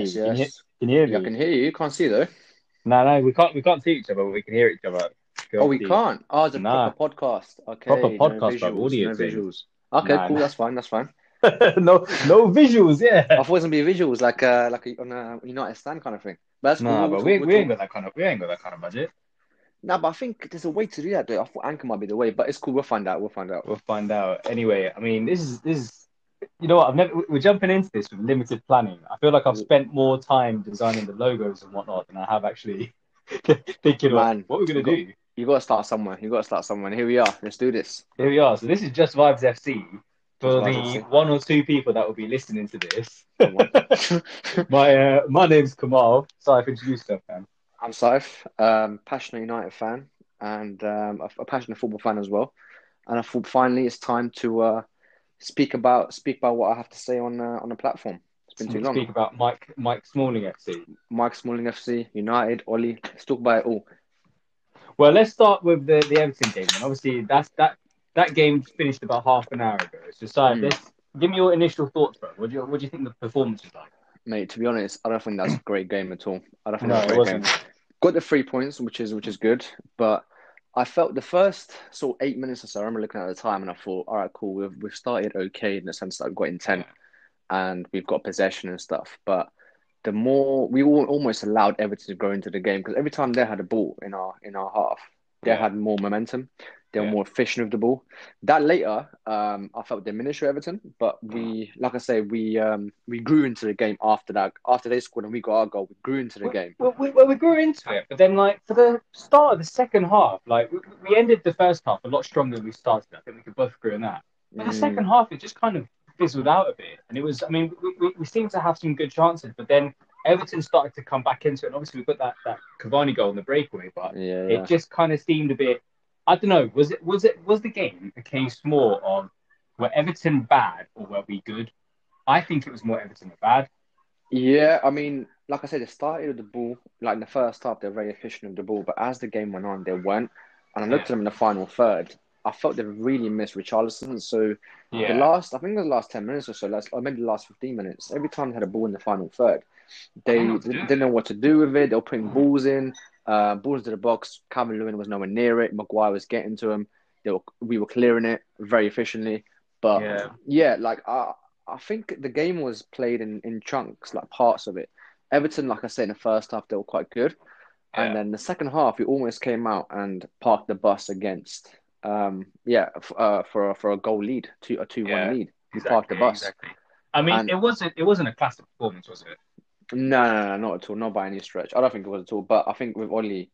Yes, you. Can you, can you hear Yeah, I can hear you. You can't see though. No, no, we can't. We can't see each other, but we can hear each other. Oh, we can't. Oh, it's a Nah. proper podcast. Okay. Proper podcast, bro, visuals, audio no visuals. Okay, Nah, cool. nah. That's fine. That's fine. no, no visuals. Yeah. I thought it was gonna be visuals, like uh, like a, on a United stand kind of thing. But that's. Nah, but we, we'll ain't got that kind of we ain't got that kind of budget. Nah, but I think there's a way to do that. Though I thought Anchor might be the way, but it's cool. We'll find out. We'll find out. We'll find out. Anyway, I mean, this is this is you know what? I've never we're jumping into this with limited planning. I feel like I've spent more time designing the logos and whatnot than I have actually thinking Man, of what we're gonna do. You got to start somewhere. You got to start somewhere. Here we are. Let's do this. Here we are. So this is just Vibes FC for the FC. one or two people that will be listening to this. my uh, my name's Kamal. Saif, introduce yourself, man. I'm Saif, um, passionate United fan and um, a, a passionate football fan as well. And I thought finally it's time to uh, speak about speak about what I have to say on uh, on the platform. It's been too long. Speak about Mike Mike Smalling FC. Mike Smalling FC, United, Ollie. Let's talk about it all. Well, let's start with the, the Everton game. And obviously, that's that that game finished about half an hour ago. So, Saif, Mm. let's give me your initial thoughts, bro. What do you what do you think the performance was like? Mate, to be honest, I don't think that's a great game at all. I don't think No, that's a it great game. Got the three points, which is which is good, but I felt the first sort of eight minutes or so. I remember looking at the time and I thought, all right, cool. We've we've started okay in the sense that we've got intent and we've got possession and stuff. But the more we all almost allowed Everton to grow into the game because every time they had a ball in our in our half, they had more momentum. They were Yeah. more efficient with the ball. That later, um, I felt diminished with Everton, but we, like I say, we um, we grew into the game after that. After they scored and we got our goal, we grew into the game. Well, we, well, we grew into it, but then like for the start of the second half, like we, we ended the first half a lot stronger than we started. I think we could both agree on that. But the Mm. second half, it just kind of fizzled out a bit, and it was. I mean, we, we, we seemed to have some good chances, but then Everton started to come back into it. And obviously, we got that that Cavani goal in the breakaway, but Yeah, yeah. it just kind of seemed a bit. I don't know. Was it was it was the game a case more of were Everton bad or were we good? I think it was more Everton bad. Yeah, I mean, like I said, they started with the ball. Like in the first half, they were very efficient with the ball, but as the game went on, they weren't. And I looked at them in the final third. I felt they really missed Richarlison. So the last, I think it was the last ten minutes or so, last, or maybe the last fifteen minutes. Every time they had a ball in the final third, they I don't know what to do they with didn't know what to do with it. They were putting balls in, uh, balls into the box. Calvert-Lewin was nowhere near it. Maguire was getting to him. They were, we were clearing it very efficiently. But Yeah. yeah, like I, I think the game was played in, in chunks, like parts of it. Everton, like I said, in the first half they were quite good, Yeah. and then the second half we almost came out and parked the bus against, um, yeah, f- uh, for a, for a goal lead, two a two one Yeah, lead. We parked the bus. Exactly. I mean, And- it wasn't it wasn't a classic performance, was it? No, no, no, not at all, not by any stretch. I don't think it was at all. But I think with Ollie,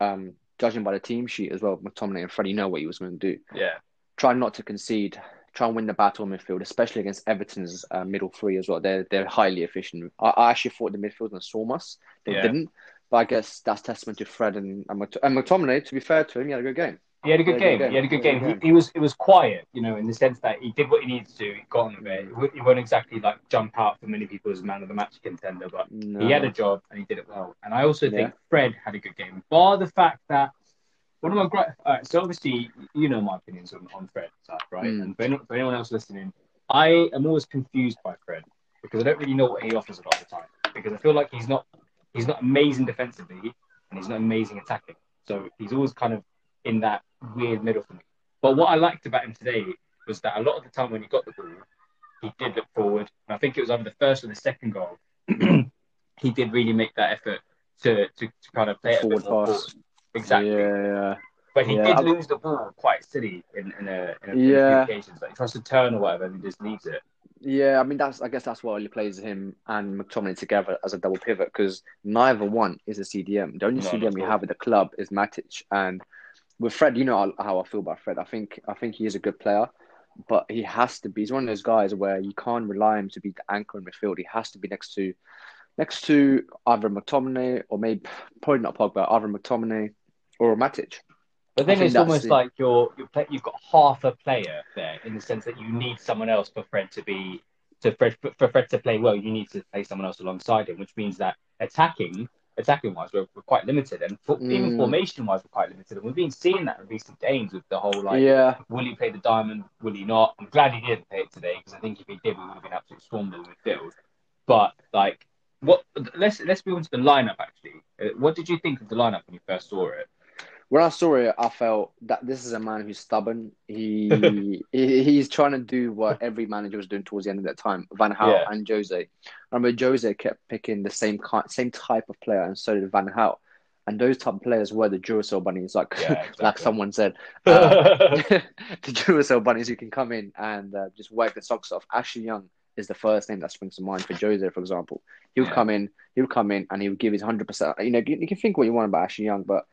um, judging by the team sheet as well, McTominay and Freddie know what he was going to do. Yeah. try not to concede, try and win the battle in midfield, especially against Everton's uh, middle three as well. They're they're highly efficient. I, I actually thought the midfield and storm us. They Yeah. didn't, but I guess that's testament to Fred and and McTominay. To be fair to him, he had a good game. He had a good game. He had a good game. He, he was it was quiet, you know, in the sense that he did what he needed to do. He got on with it. He won't exactly like jump out for many people as man of the match contender, but No. he had a job and he did it well. And I also think Yeah. Fred had a good game, bar the fact that one of my great. All right, so obviously you know my opinions on, on Fred, Zach, right? Mm. And for, any, for anyone else listening, I am always confused by Fred because I don't really know what he offers a lot of the time. Because I feel like he's not he's not amazing defensively and he's not amazing attacking. So he's always kind of in that uh-huh. weird middle for me. But what I liked about him today was that a lot of the time when he got the ball, he did look forward. And I think it was either the first or the second goal. he did really make that effort to, to, to kind of play it a bit Forward pass. Exactly. Yeah, yeah. But he Yeah, did lose the ball quite silly in, in, a, in, a, Yeah. few occasions. Like he tries to turn or whatever and he just leaves it. Yeah, I mean that's I guess that's why he plays him and McTominay together as a double pivot because neither one is a CDM. The only No, CDM we have at the club is Matic, and with Fred, you know how- I feel about Fred. I think I think he is a good player, but he has to be. He's one of those guys where you can't rely on him to be the anchor in midfield. He has to be next to next to either McTominay or maybe probably not Pogba, either McTominay or Matic. But then it's almost the- like you're, you're play, you've got half a player there in the sense that you need someone else for Fred to be to Fred for Fred to play well. You need to play someone else alongside him, which means that attacking attacking wise we're, we're quite limited, and for, even Mm. formation wise we're quite limited. And we've been seeing that in recent games with the whole like yeah, will he play the diamond? Will he not? I'm glad he didn't play it today because I think if he did, we would have been absolutely swarmed in the midfield. But like what? Let's let's move on to the lineup. Actually, uh, what did you think of the lineup when you first saw it? When I saw it, I felt that this is a man who's stubborn. He, he he's trying to do what every manager was doing towards the end of that time. Van Gaal Yeah. and Jose. I remember Jose kept picking the same kind, same type of player, and so did Van Gaal. And those type of players were the Duracell bunnies, like Yeah, like someone said. Uh, the Duracell bunnies who can come in and uh, just work the socks off. Ashley Young is the first name that springs to mind for Jose, for example. He'll Yeah. come in, he'll come in, and he'll give his hundred percent. You know, you can think what you want about Ashley Young, but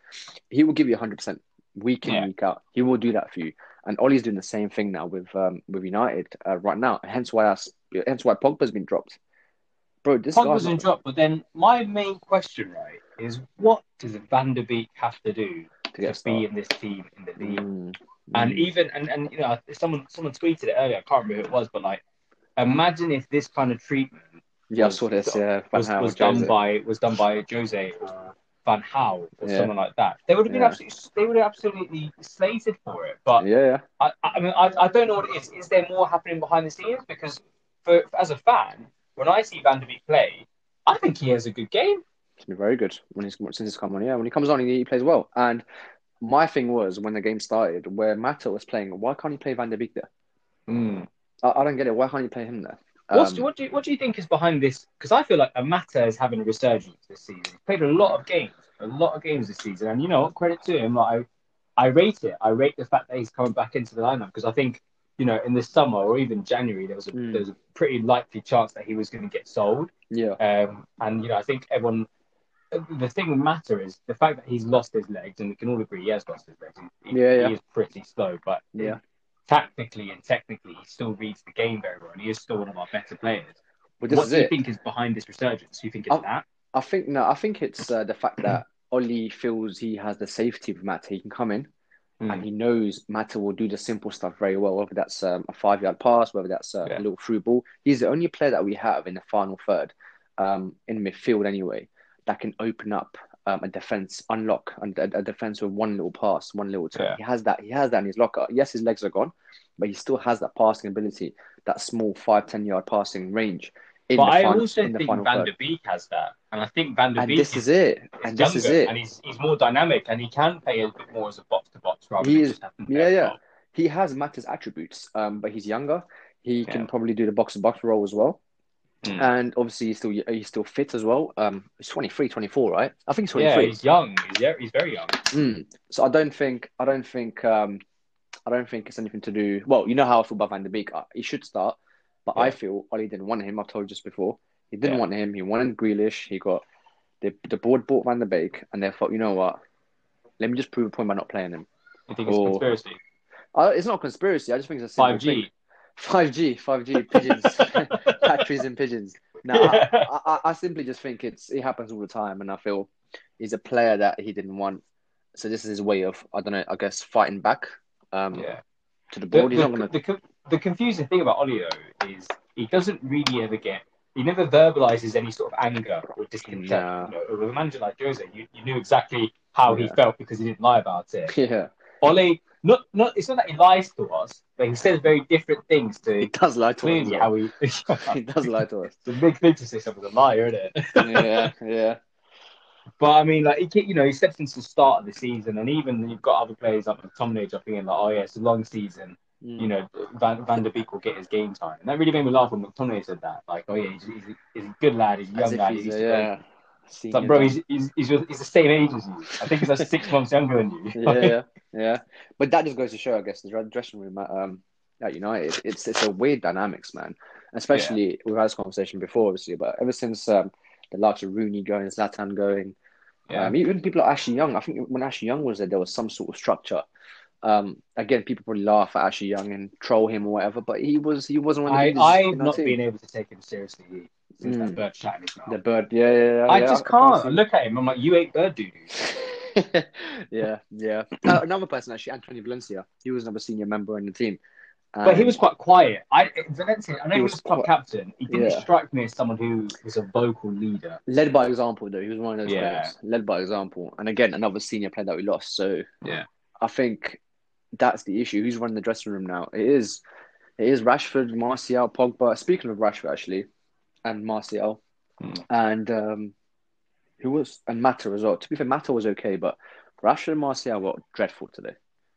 he will give you hundred percent week in Yeah. week out. He will do that for you. And Ollie's doing the same thing now with um, with United uh, right now. Hence why us, hence why Pogba's been dropped. Bro, this Pogba's guy's in not- drop, but then my main question, right, is what does Van der Beek have to do to to be in this team in the league? Mm, And mm. even and, and you know, someone someone tweeted it earlier. I can't remember who it was, but like, imagine if this kind of treatment yeah, I was- saw this. Yeah, was, was done by was done by Jose or Van Gaal or Yeah. someone like that. They would have been Yeah. absolutely they would have absolutely slated for it. But Yeah. I, I mean, I, I don't know what it is. Is there more happening behind the scenes? Because for as a fan, when I see Van der Beek play, I think he has a good game. He's been very good when he's since he's come on. Yeah, when he comes on, he, he plays well. And my thing was when the game started, where Mata was playing, why can't he play Van der Beek there? Hmm. I, I don't get it. Why can't you play him there? What's, Um, what do you what do you think is behind this? Because I feel like Amata is having a resurgence this season. He's played a lot of games, a lot of games this season, and you know, what? credit to him. Like I, I rate it. I rate the fact that he's coming back into the lineup because I think you know in the summer or even January there was a Mm. there was a pretty likely chance that he was going to get sold. yeah, Um, and you know, I think everyone. The thing with Mata is the fact that he's lost his legs, and we can all agree he has lost his legs. He- Yeah, yeah. he is pretty slow, but Yeah. Tactically and technically, he still reads the game very well, and he is still one of our better players. what do you it. think is behind this resurgence? Do you think it's Oh, that? I think no. I think it's uh, the fact that Ollie feels he has the safety of Mata. He can come in Hmm. and he knows Mata will do the simple stuff very well. Whether that's um, a five yard pass, whether that's uh, Yeah. a little through ball. He's the only player that we have in the final third, um, in midfield anyway, that can open up um, a defense, unlock a, a, a defense with one little pass, one little turn. Yeah. He has that. He has that in his locker. Yes, his legs are gone, but he still has that passing ability, that small five ten yard passing range. In But the I final, also think Van third. der Beek has that, and I think Van der And Beek this is it. And this is it. and he's he's more dynamic, and he can play a bit more as a box to box rather He than is- just yeah, yeah. top. he has Mata's attributes, um, but he's younger. He Yeah. can probably do the box to box role as well. Mm. And obviously, he's still he's still fit as well. Um, he's 23, 24, right? I think he's 23. Yeah, he's young. He's very, he's very young. Mm. So I don't think I don't think um, I don't think it's anything to do. Well, you know how I feel about Van der Beek. Uh, He should start, but I feel Ollie didn't want him. I've told you just before. He didn't Yeah. want him. He wanted Grealish. He got the the board bought Van der Beek, and they thought, you know what? Let me just prove a point by not playing him. I think it's Or- a conspiracy. Uh, it's not a conspiracy. I just think it's a simple Five G. 5G, 5G, pigeons, batteries and pigeons. No, I, I, I- I simply just think it's it happens all the time, and I feel he's a player that he didn't want. So this is his way of I don't know, I guess fighting back um, Yeah. to the The, board. He's the, not gonna. the, the confusing thing about though is he doesn't really ever get. He never verbalizes any sort of anger or discontent. Nah. You know, with a manager like Jose, you, you knew exactly how he felt because he didn't lie about it. Yeah, Ollie, not not it's not that he lies to us, but he says very different things he to does lie to us. how he. He does lie to us. It's a big thing to say someone's a liar, isn't it? Yeah, yeah, But I mean, like he, you know, he steps into the start of the season, and even you've got other players like McTominay jumping in, like, oh yeah, it's a long season. Mm. You know, Van, Van der Beek will get his game time, and that really made me laugh when McTominay said that. Like, oh yeah, he's, he's, a, he's a good lad, he's a young lad. he's He's a, yeah. It's Senior like, bro, he's, he's, he's, he's the same age as you. I think he's like six months younger than you. yeah, yeah, yeah. But that just goes to show, I guess, the dressing room at, um, at United. It's it's a weird dynamics, man. Especially we've had this conversation before, obviously, but ever since um, the likes of Rooney going, Zlatan going, Yeah. um, even people like Ashley Young. I think when Ashley Young was there, there was some sort of structure. Um, again, people probably laugh at Ashley Young and troll him or whatever, but he was he wasn't one of I I've not team. been able to take him seriously since Mm. that bird shot in his mouth. the bird. Yeah, yeah, yeah. I yeah, just can't can't. I look at him. I'm like, you ate bird doo yeah, yeah. Uh, another person actually, Antonio Valencia. He was another senior member in the team. But he was quite quiet. I Valencia, I know He was was club captain. He didn't Yeah. strike me as someone who was a vocal leader. led by example, though. He was one of those Yeah. players. Led by example, and again, another senior player that we lost. So Yeah. I think that's the issue. Who's running the dressing room now? It is, it is Rashford, Martial, Pogba. Speaking of Rashford, actually, and Martial, Mm. and um, who was and Mata as well. To be fair, Mata was okay, but Rashford and Martial were dreadful today.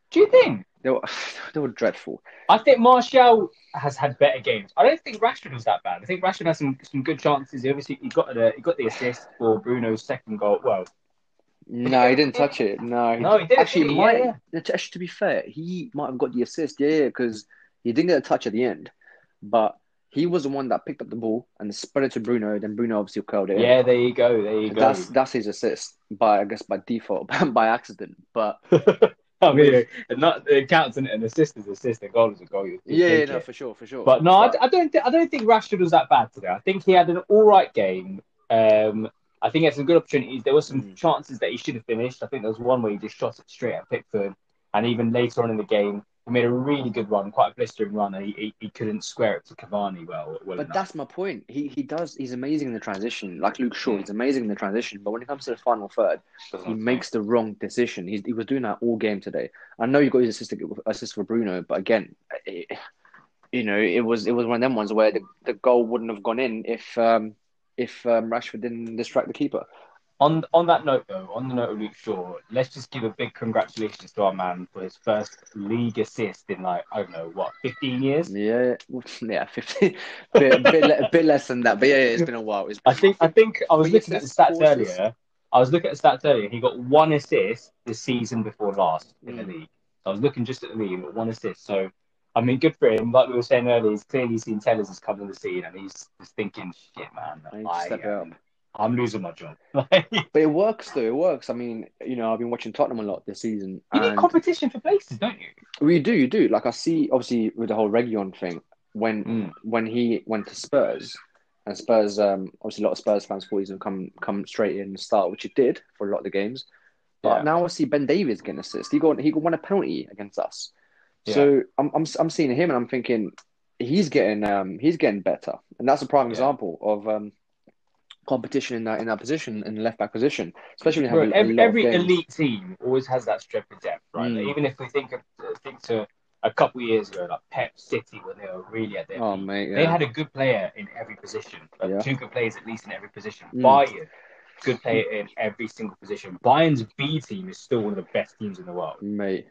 Do you think? They were they were dreadful. I think Martial has had better games. I don't think Rashford was that bad. I think Rashford had some, some good chances. He obviously he got the he got the assist for Bruno's second goal. Well, No, he didn't touch it. No, No, he didn't, Actually, he? might Yeah, actually to be fair, he might have got the assist. Yeah, yeah, because he didn't get a touch at the end, but he was the one that picked up the ball and spread it to Bruno. Then Bruno obviously curled it. in. yeah, there you go, there you go. That's that's his assist by I guess by default by accident. But I mean, not it counts and an assist is assist, a goal is a goal. Yeah, yeah no, for sure, for sure. But no, I, I don't. Th- I don't think Rashford was that bad today. I think he had an all right game. Um, I think he had some good opportunities. There were some Mm. chances that he should have finished. I think there was one where he just shot it straight at Pickford, and even later on in the game, he made a really good run, quite a blistering run, and he, he, he couldn't square it to Cavani well. well But enough. that's my point. He he does. He's amazing in the transition, like Luke Shaw. He's amazing in the transition. But when it comes to the final third, Doesn't he have makes the wrong decision. He, he was doing that all game today. I know you got his assist assist for Bruno, but again, it, you know, it was it was one of them ones where the, the goal wouldn't have gone in if um if um, Rashford didn't distract the keeper. On on that note, though, on the note of Luke Shaw, let's just give a big congratulations to our man for his first league assist in like I don't know what, fifteen years. Yeah, yeah, fifty, bit, bit, le- bit less than that. But yeah, it's been a while. It's I think I think I was looking at the stats earlier. I was looking at the stats earlier. He got one assist this season before last in the Mm. league. So I was looking just at the league one assist. So I mean, good for him. Like we were saying earlier, he's clearly seen Tellers has come on the scene and he's just thinking, "Shit, man, I I, step am- I'm losing my job." But it works though. It works. I mean, you know, I've been watching Tottenham a lot this season. You need competition for places, don't you? well, you do, you do. Like I see, obviously, with the whole Reguilón thing, when Mm. when he went to Spurs, and Spurs, um, obviously, a lot of Spurs fans thought he's gonna come come straight in and start, which he did for a lot of the games. But Yeah. now I see Ben Davies getting assist. He got he got won a penalty against us. So I'm, I'm I'm seeing him and I'm thinking he's getting um he's getting better, and that's a prime Yeah. example of um competition in that in that position in the left back position, especially when you Bro, have a, a every, every elite team always has that strength of depth, right? Mm. Like, even if we think of think to a couple of years ago, like Pep City, when they were really at their Oh peak, mate, they had a good player in every position, like Yeah. two good players at least in every position. Mm. Bayern, good player in every single position. Bayern's B team is still one of the best teams in the world. mate,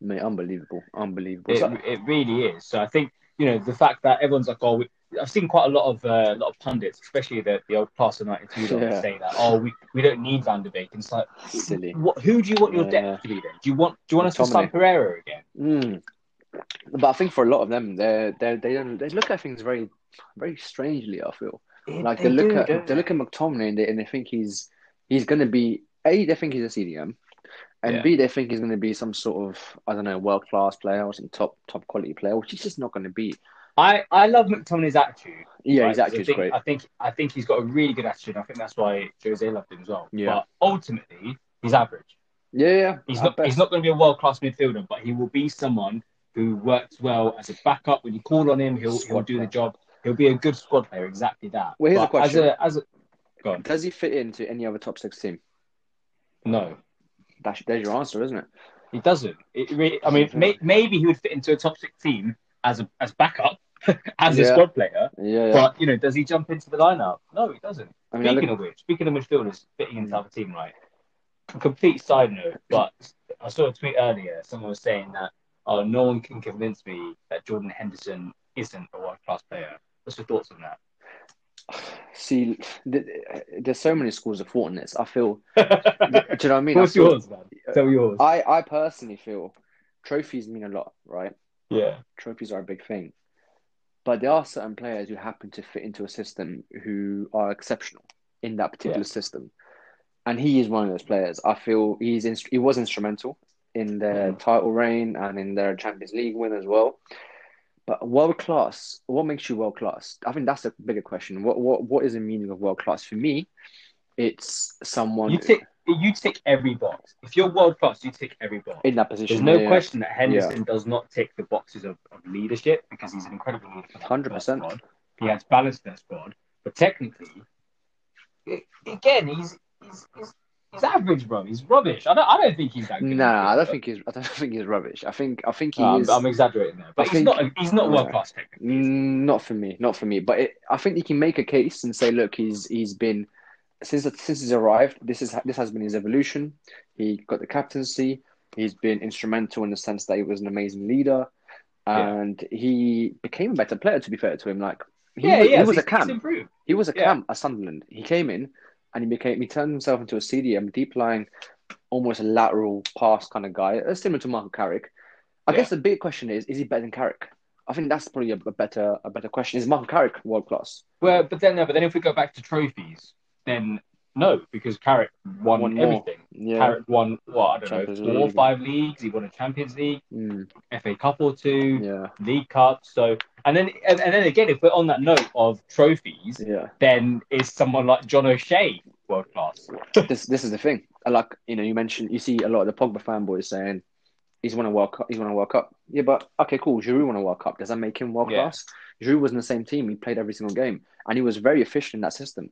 mate, unbelievable, unbelievable. It, it really is. So I think you know the fact that everyone's like, oh, we, I've seen quite a lot of uh, lot of pundits, especially the, the old class of '92, Yeah. saying that, oh, we, we don't need Van der Beek. And it's like, silly. what? Who do you want your Yeah. depth to be then? Do you want do you want us to sign Pereira again? Mm. But I think for a lot of them, they they they don't they look at things very very strangely. I feel like they, look at they look at McTominay and they, and they think he's he's going to be a they think he's a CDM, and Yeah. b they think he's going to be some sort of I don't know world class player or some top top quality player, which he's just not going to be. I, I love McTominay's attitude. Yeah, right? his attitude's I think, great. I think I think he's got a really good attitude. I think that's why Jose loved him as well. Yeah. But ultimately, he's average. Yeah, yeah. He's at not best. he's not going to be a world class midfielder, but he will be someone who works well as a backup. When you call on him, he'll he'll do the job. He'll be a good squad player, exactly that. Well, here's a question. As a, as a. Does he fit into any other top six team? No, That's there's your answer, isn't it? he doesn't. It really, I mean, may, maybe he would fit into a top six team as a as backup, as a squad player. Yeah, yeah. But you know, does he jump into the lineup? No, he doesn't. I mean, Speaking look, of which, speaking of midfielders fitting into other team, right? A complete side note, but I saw a tweet earlier. Someone was saying that oh, no one can convince me that Jordan Henderson isn't a world class player. What's your thoughts on that? see, th- there's so many schools of thought in this. I feel. Do you know what I mean? What's feel- yours, man? Tell uh, yours. I, I personally feel trophies mean a lot, right? yeah, Trophies are a big thing. But there are certain players who happen to fit into a system who are exceptional in that particular Yeah. system. And he is one of those players. I feel he's inst- he was instrumental in their Mhm. title reign and in their Champions League win as well. But world class, what makes you world class? I think that's a bigger question. What what what is the meaning of world class? For me, it's someone you you tick every box. If you're world class, you tick every box. in that position. There's no yeah, question that Henderson does not tick the boxes of, of leadership because he's an incredible leader. 100%. first. He has balanced that squad, but technically, again, he's he's, he's he's average, bro. He's rubbish. I don't, I don't think he's that good. No, I don't think he's. I don't think he's rubbish. I think. I think he Um, is. I'm exaggerating there, but I he's think- not. He's not world class technically. Not for me, not for me. But it, I think he can make a case and say, look, he's he's been since since he's arrived. This is this has been his evolution. He got the captaincy. He's been instrumental in the sense that he was an amazing leader, Yeah. and he became a better player. To be fair to him, like he, yeah, was, yeah. he was he's, a cam. He was a Yeah. cam at Sunderland. He came in and he became he turned himself into a CDM, deep lying, almost a lateral pass kind of guy, uh, similar to Michael Carrick. I Yeah. guess the big question is: Is he better than Carrick? I think that's probably a, a better a better question. Is Michael Carrick world class? Well, but then no, but then if we go back to trophies, then no, because Carrick won, Won everything. Yeah. Carrick won what I don't Champions know, four or five leagues. He won a Champions League, Mm, FA Cup or two, yeah. League Cup. So and then and, and then again, if we're on that note of trophies, Yeah. then is someone like John O'Shea world class? this this is the thing. I like you know you mentioned you see a lot of the Pogba fanboys saying he's won a World Cup. He's won a World Cup. Yeah, but okay, cool. Giroud won a World Cup. Does that make him world Yeah. class? Giroud was in the same team. He played every single game, and he was very efficient in that system.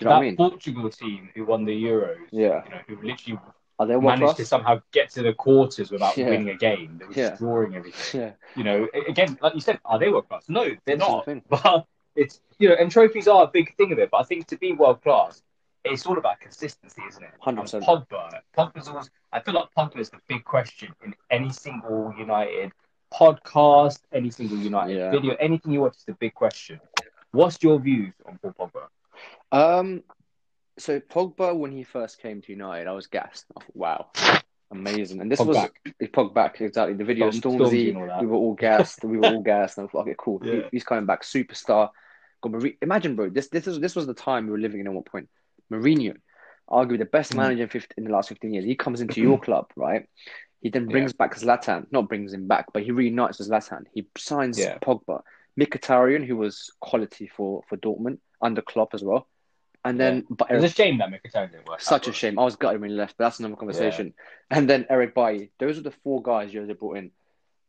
You know that I mean? Portugal team who won the Euros, Yeah. you know, who literally Are they world managed to somehow get to the quarters without Yeah. winning a game. They were Yeah. just drawing everything. Yeah, You know, again, like you said, are they world class? No, they're That's not. But it's you know, and trophies are a big thing of it. But I think to be world class, it's all about consistency, isn't it? 100%. And Pogba, Pogba's always. I feel like Pogba is the big question in any single United podcast, any single United Yeah. video, anything you watch is the big question. What's your views on Paul Pogba? Um, so Pogba when he first came to United, I was gassed. I thought, wow, amazing. And this Pog was back. he Pog back exactly. The video Storm- Stormzy, Stormzy and all that. we were all gassed. we were all gassed. And I thought, okay, cool. He- he's coming back, superstar. Got Mourinho. Imagine, bro. This this is this was the time we were living in at one point. Mourinho, arguably the best Mm. manager in, 50, in the last fifteen years. He comes into your club, right? He then brings back Zlatan. Not brings him back, but he reunites with Zlatan. He signs Yeah. Pogba. Mkhitaryan, who was quality for for Dortmund under Klopp as well. And then, but It's a shame that Mkhitaryan didn't work. such a shame. I was gutted when he left, but that's another conversation. And then Eric Bailly. Those are the four guys Jose brought in.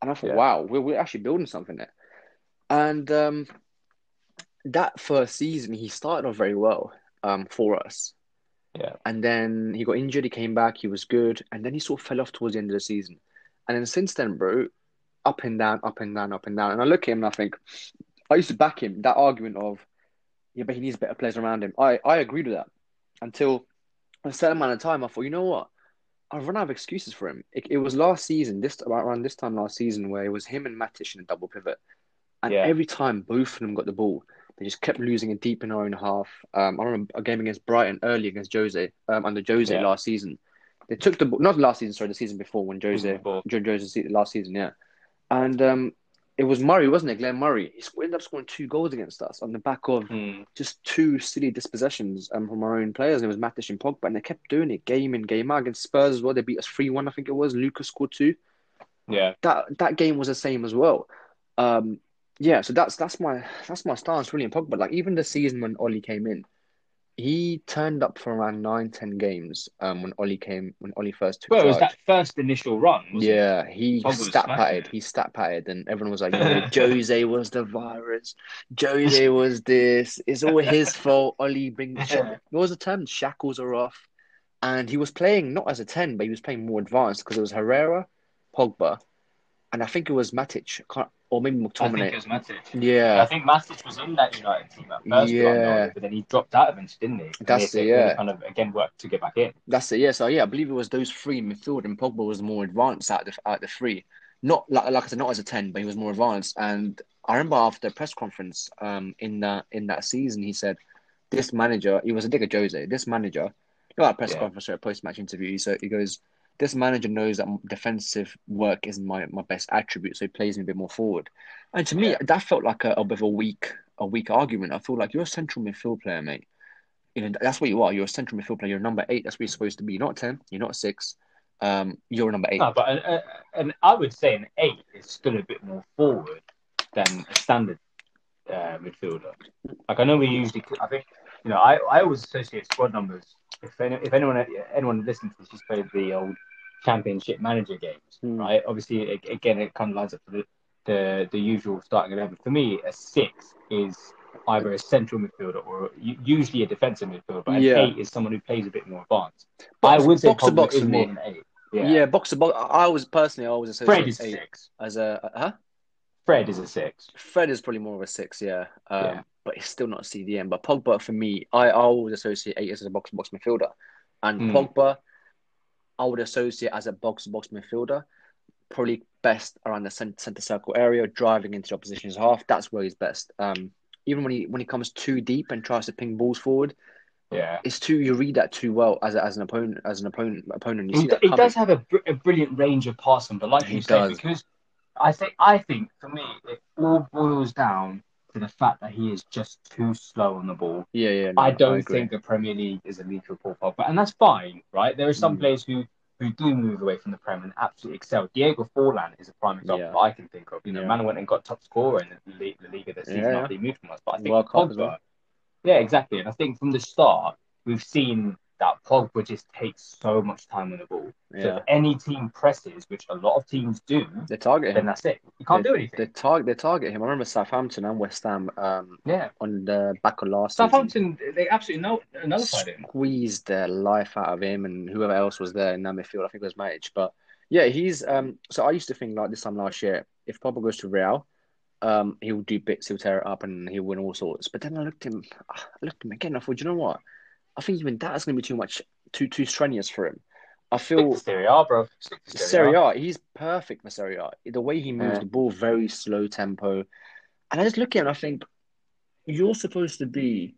And I thought, Yeah. wow, we're, we're actually building something there. And um, that first season, he started off very well um, for us. Yeah. And then he got injured. He came back. He was good. And then he sort of fell off towards the end of the season. And then since then, bro, up and down, up and down, up and down. And I look at him and I think, I used to back him. That argument of, yeah, but he needs better players around him. I, I agreed with that until a certain amount of time. I thought, you know what? I've run out of excuses for him. It, it was last season, this about around this time last season, where it was him and Matic in a double pivot. And Yeah. every time both of them got the ball, they just kept losing it deep in our own half. Um, I remember a game against Brighton early against Jose, um, under Jose Yeah. last season. They took the ball, not last season, sorry, the season before when Jose, Season before. Jo- Jose's last season, yeah. And um, it was Murray, wasn't it? Glenn Murray. He ended up scoring two goals against us on the back of Hmm. just two silly dispossessions um, from our own players. And it was Matic and Pogba, and they kept doing it game in, game out against Spurs as well. They beat us 3 1, I think it was. Lucas scored two. Yeah. That that game was the same as well. Um, yeah, so that's that's my that's my stance really in Pogba. Like even the season when Ollie came in, he turned up for around nine, ten games. Um, when Ollie came, when Ollie first took Well, it was that first initial run. Wasn't It? Yeah, he stat patted. it. He stat patted, and everyone was like, "Yo, Jose was the virus. Jose was this. It's all his fault. Ollie bring Yeah. what was the term? Shackles are off." And he was playing not as a ten, but he was playing more advanced because it was Herrera, Pogba, and I think it was Matic, or maybe I think McTominay. it was Matic. Yeah. I think Matic was in that United team at first, Yeah. but then he dropped out eventually, didn't he? And That's it, yeah. Kind of again worked to get back in. that's it. Yeah, so yeah, I believe it was those three midfield, and Pogba was more advanced out of the, out of the three. Not like, like I said, not as a ten, but he was more advanced. And I remember after the press conference, um, in that in that season, he said, "This manager, he was a digger Jose. This manager, not at press Yeah. conference or a post match interview. So he goes, this manager knows that defensive work isn't my, my best attribute, so he plays me a bit more forward. And to me, that felt like a, a bit of a weak a weak argument. I feel like you're a central midfield player, mate. You know that's what you are. You're a central midfield player. You're number eight. That's what you're supposed to be. You're not ten. You're not six. Um, you're a number eight. No, but uh, uh, and I would say an eight is still a bit more forward than a standard uh, midfielder. Like I know we usually, I think, you know, I, I always associate squad numbers. If any, if anyone anyone listening to this just played the old Championship Manager games, Hmm. right? Obviously, a- again, it kind of lines up to the the, the usual starting eleven. For me, a six is either a central midfielder or usually a defensive midfielder. But an Yeah. eight is someone who plays a bit more advanced. Box- I would say box to box is more than eight. Yeah, Yeah. box to box. I was personally, I always Fred associate is eight six. as a huh. Fred is a six. Fred is probably more of a six, yeah. Um, Yeah. But he's still not a CDM. But Pogba, for me, I, I always associate eight as a box box midfielder. And Hmm. Pogba, I would associate as a box box midfielder. Probably best around the center, center circle area, driving into the opposition's half. That's where he's best. Um, even when he when he comes too deep and tries to ping balls forward, Yeah. it's too you read that too well as a, as an opponent as an opponent opponent. You He, he does have a, br- a brilliant range of passing, but like He you said, does. because I think I think for me it all boils down to the fact that he is just too slow on the ball. Yeah, yeah. no, I don't agree. think the Premier League is a league for Paul Pogba, and that's fine, right? There are some Mm. players who who do move away from the Prem and absolutely excel. Diego Forlan is a prime example Yeah. I can think of. You know, Yeah. man went and got top scorer in the, league, the Liga that season Yeah, yeah. after he moved from us. But I think World Pogba, well. yeah, exactly. And I think from the start we've seen that Pogba just takes so much time on the ball. So if any team presses, which a lot of teams do, they target then him. that's it. You can't do anything. They target they target him. I remember Southampton and West Ham um, yeah, on the back of last season. Southampton they absolutely no nullified him. squeezed the life out of him and whoever else was there in that midfield. I think it was Matic. But yeah, he's um so I used to think like this time last year, if Pogba goes to Real, um, he will do bits, he'll tear it up and he'll win all sorts. But then I looked at him I looked at him again, I thought, you know what? I think even that's gonna be too much too too strenuous for him. I feel to Serie A, bro. To Serie A, he's perfect for Serie A. The way he moves Yeah. the ball, very slow tempo. And I just look at him and I think, you're supposed to be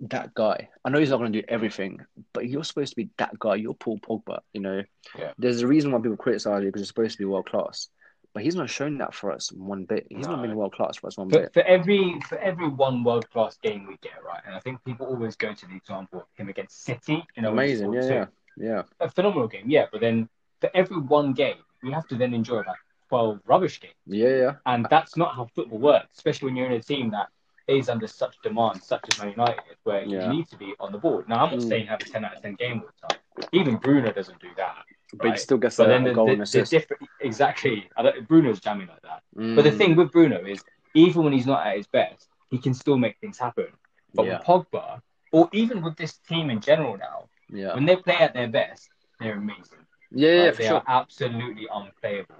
that guy. I know he's not going to do everything, but you're supposed to be that guy. You're Paul Pogba, you know. Yeah. There's a reason why people criticize you because you're supposed to be world class. But he's not shown that for us one bit. He's not been world class for us one For, bit. for every for every one world class game we get, right? And I think people always go to the example of him against City. You know, Amazing, yeah, yeah, yeah. a phenomenal game, yeah. But then for every one game, we have to then enjoy about twelve rubbish games, Yeah, yeah. and that's not how football works. Especially when you're in a team that is under such demand, such as Man United, where Yeah. you need to be on the board. Now, I'm not Mm. saying have a ten out of ten game all the time. Even Bruno doesn't do that. But he still gets But then the, goal the, and assist. exactly. Bruno's jamming like that. But the Mm, thing with Bruno is, even when he's not at his best, he can still make things happen. But yeah, with Pogba, or even with this team in general now, yeah, when they play at their best, they're amazing. yeah, yeah, for they sure. are absolutely unplayable.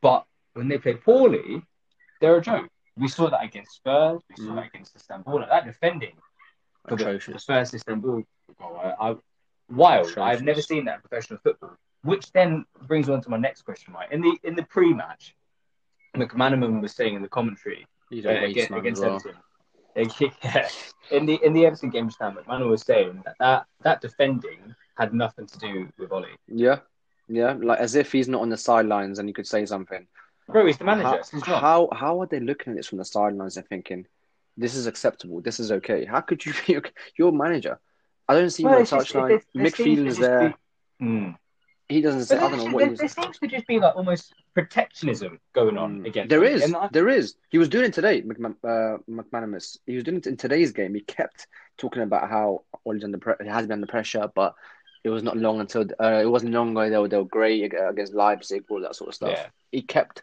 But when they play poorly, they're a joke. We saw that against Spurs. We saw Mm. that against Istanbul. Like, that defending for the, first Istanbul goal, I, I, wild. Atrocious. I've never seen that in professional football. Which then brings on to my next question, right? In the in the pre-match, McManaman was saying in the commentary uh, against, against well. Everton. Yeah. In the in the Everton game now, McManaman was saying that, that that defending had nothing to do with Ollie. Yeah, yeah, like as if he's not on the sidelines and you could say something. Bro, he's the manager. How, how how are they looking at this from the sidelines and thinking, this is acceptable, this is okay? How could you be okay? Your manager? I don't see Well, on the touchline. it- there Mick seems to there. be- Mm. He doesn't. But I there, don't know what there, he was. there seems to just be like almost protectionism going on again. against. There is, I- there is. He was doing it today, McMan- uh, McManamus. He was doing it in today's game. He kept talking about how Ollie's under pre- he has been under pressure, but it was not long until uh, it wasn't long ago they were, they were great against Leipzig, all that sort of stuff. Yeah. He kept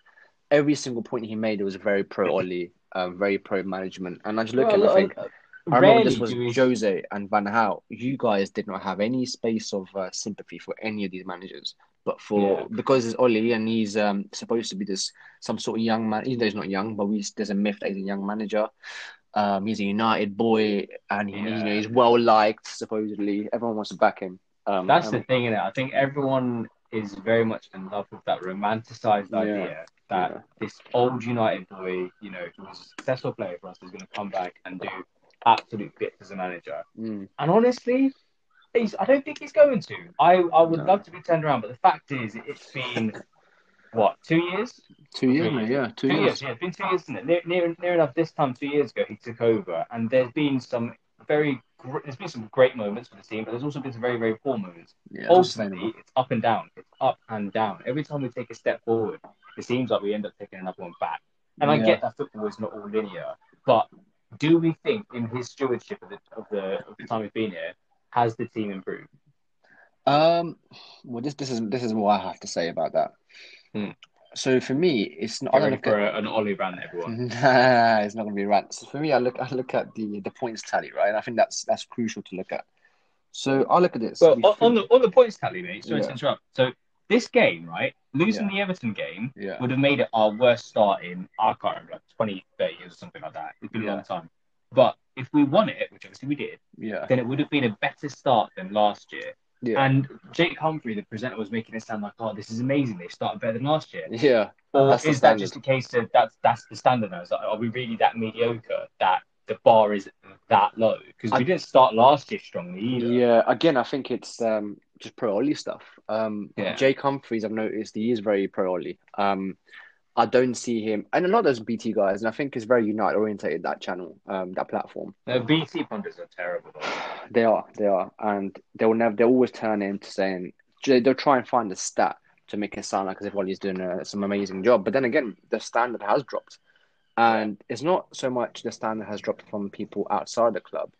every single point he made. It was very pro Ollie, um, very pro management. And I just look Well, at him and look, think, uh, I remember this was we- Jose and Van Gaal. You guys did not have any space of uh, sympathy for any of these managers, but for Yeah. because it's Ollie and he's um, supposed to be this some sort of young man. Even though he's not young, but we, there's a myth that he's a young manager. Um, he's a United boy, and he, you know he's well liked. Supposedly, everyone wants to back him. Um, That's and- the thing in it. I think everyone is very much in love with that romanticized Yeah. idea that Yeah. this old United boy, you know, who was a successful player for us, is going to come back and do absolute bits as a manager. Mm, And honestly, he's, I don't think he's going to. I, I would No. love to be turned around, but the fact is, it's been what two years? two years. Yeah, two, Two years. years. Yeah, it's been two years, isn't it? Near, near, near enough. This time two years ago, he took over, and there's been some very. gr- There's been some great moments for the team, but there's also been some very, very poor moments. Yeah, Ultimately, it's up and down. It's up and down. Every time we take a step forward, it seems like we end up taking another one back. And I get that football is not all linear, but do we think in his stewardship of the of the, of the time we've been here, has the team improved? Um, well, this this is this is what I have to say about that. Hmm. So for me, it's not. I don't look for at, a, an Ollie rant, everyone. Nah, it's not going to be a rant. So for me, I look I look at the the points tally, right? And I think that's that's crucial to look at. So I look at this. Well, on, on the on the points tally, mate. Sorry Yeah. to interrupt. So this game, right? Losing the Everton game yeah, would have made it our worst start in I can't remember, like 20, 30 years or something like that. It's been a long time. But if we won it, which obviously we did, yeah, then it would have been a better start than last year. yeah, And Jake Humphrey, the presenter, was making it sound like, "Oh, this is amazing. They started better than last year." yeah. Or That's is that just a case of that's that's the standard now? Is like, are we really that mediocre that the bar is that low? Because we I- didn't start last year strongly either. Yeah, again, I think it's um, just pro Ollie stuff. Um, Yeah. Jake Humphries, I've noticed he is very pro Ollie. Um, I don't see him, and a lot of those BT guys, and I think it's very United orientated that channel, um, that platform. The BT pundits are terrible. Though. They are, they are, and they will never. They always turn into saying they- they'll try and find a stat to make it sound like as if Ollie's doing uh some amazing job. But then again, the standard has dropped, and it's not so much the standard has dropped from people outside the club.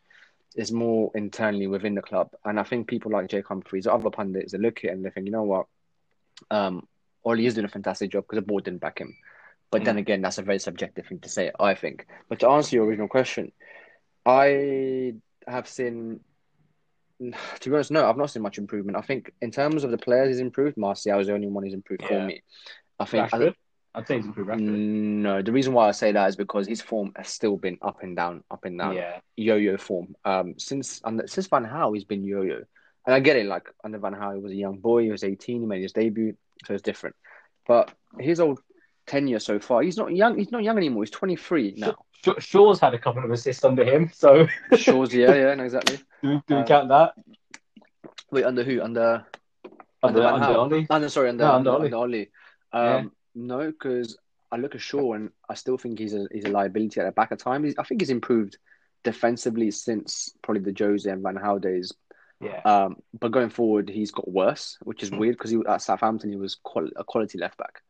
It's more internally within the club, and I think people like Jake Humphries, other pundits, they look at it and they think, you know what, um, Ollie is doing a fantastic job because the board didn't back him. But then again, that's a very subjective thing to say, I think. But to answer your original question, I have seen, to be honest, no, I've not seen much improvement. I think in terms of the players, he's improved. Martial is the only one who's improved for me. I think. Rashford, I'd say he's improved. Rashford. no, the reason why I say that is because his form has still been up and down, up and down, Yeah, yo-yo form. Um, since under, since Van Gaal, he's been yo-yo, and I get it. Like under Van Gaal, he was a young boy. He was eighteen. He made his debut, so it's different. But his old tenure so far, he's not young. He's not young anymore. He's twenty three now. Shaw- Shaw's had a couple of assists under him. So Shaw's, yeah, yeah, no, exactly. do we, do we Uh, count that Wait, under who? Under under, Van under Gaal. Ollie? under sorry, under No, under, under under, Ollie. Ollie. Yeah. No, because I look at Shaw and I still think he's a he's a liability at the back of time. He's, I think he's improved defensively since probably the Jose and Van Gaal days. Yeah, Um, but going forward, he's got worse, which is weird because he at Southampton he was a quality left back.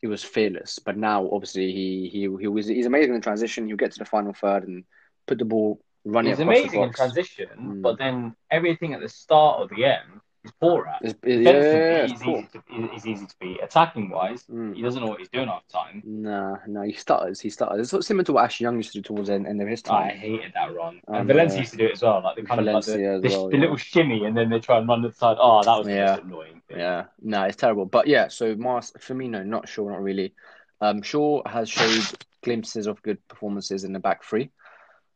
He was fearless, but now obviously he he he was he's amazing in transition. He'll get to the final third and put the ball running he's amazing in transition, Mm. but then everything at the start or the end is poor at. It's, yeah, yeah, he's, cool. easy to, he's easy to beat. Attacking wise, Mm. he doesn't know what he's doing half the time. Nah, no, he stutters. He stutters. It's sort of similar to what Ash Young used to do towards the end, end of his time. I hated that run. I And. Valencia used to do it as well. Like the kind Valencia of like the, the, well, the yeah. little shimmy, and then they try and run the side. Oh, that was Yeah. annoying thing. Yeah, no, it's terrible. But yeah, so Mars for me, no, not sure, not really. Um, Shaw has showed glimpses of good performances in the back three.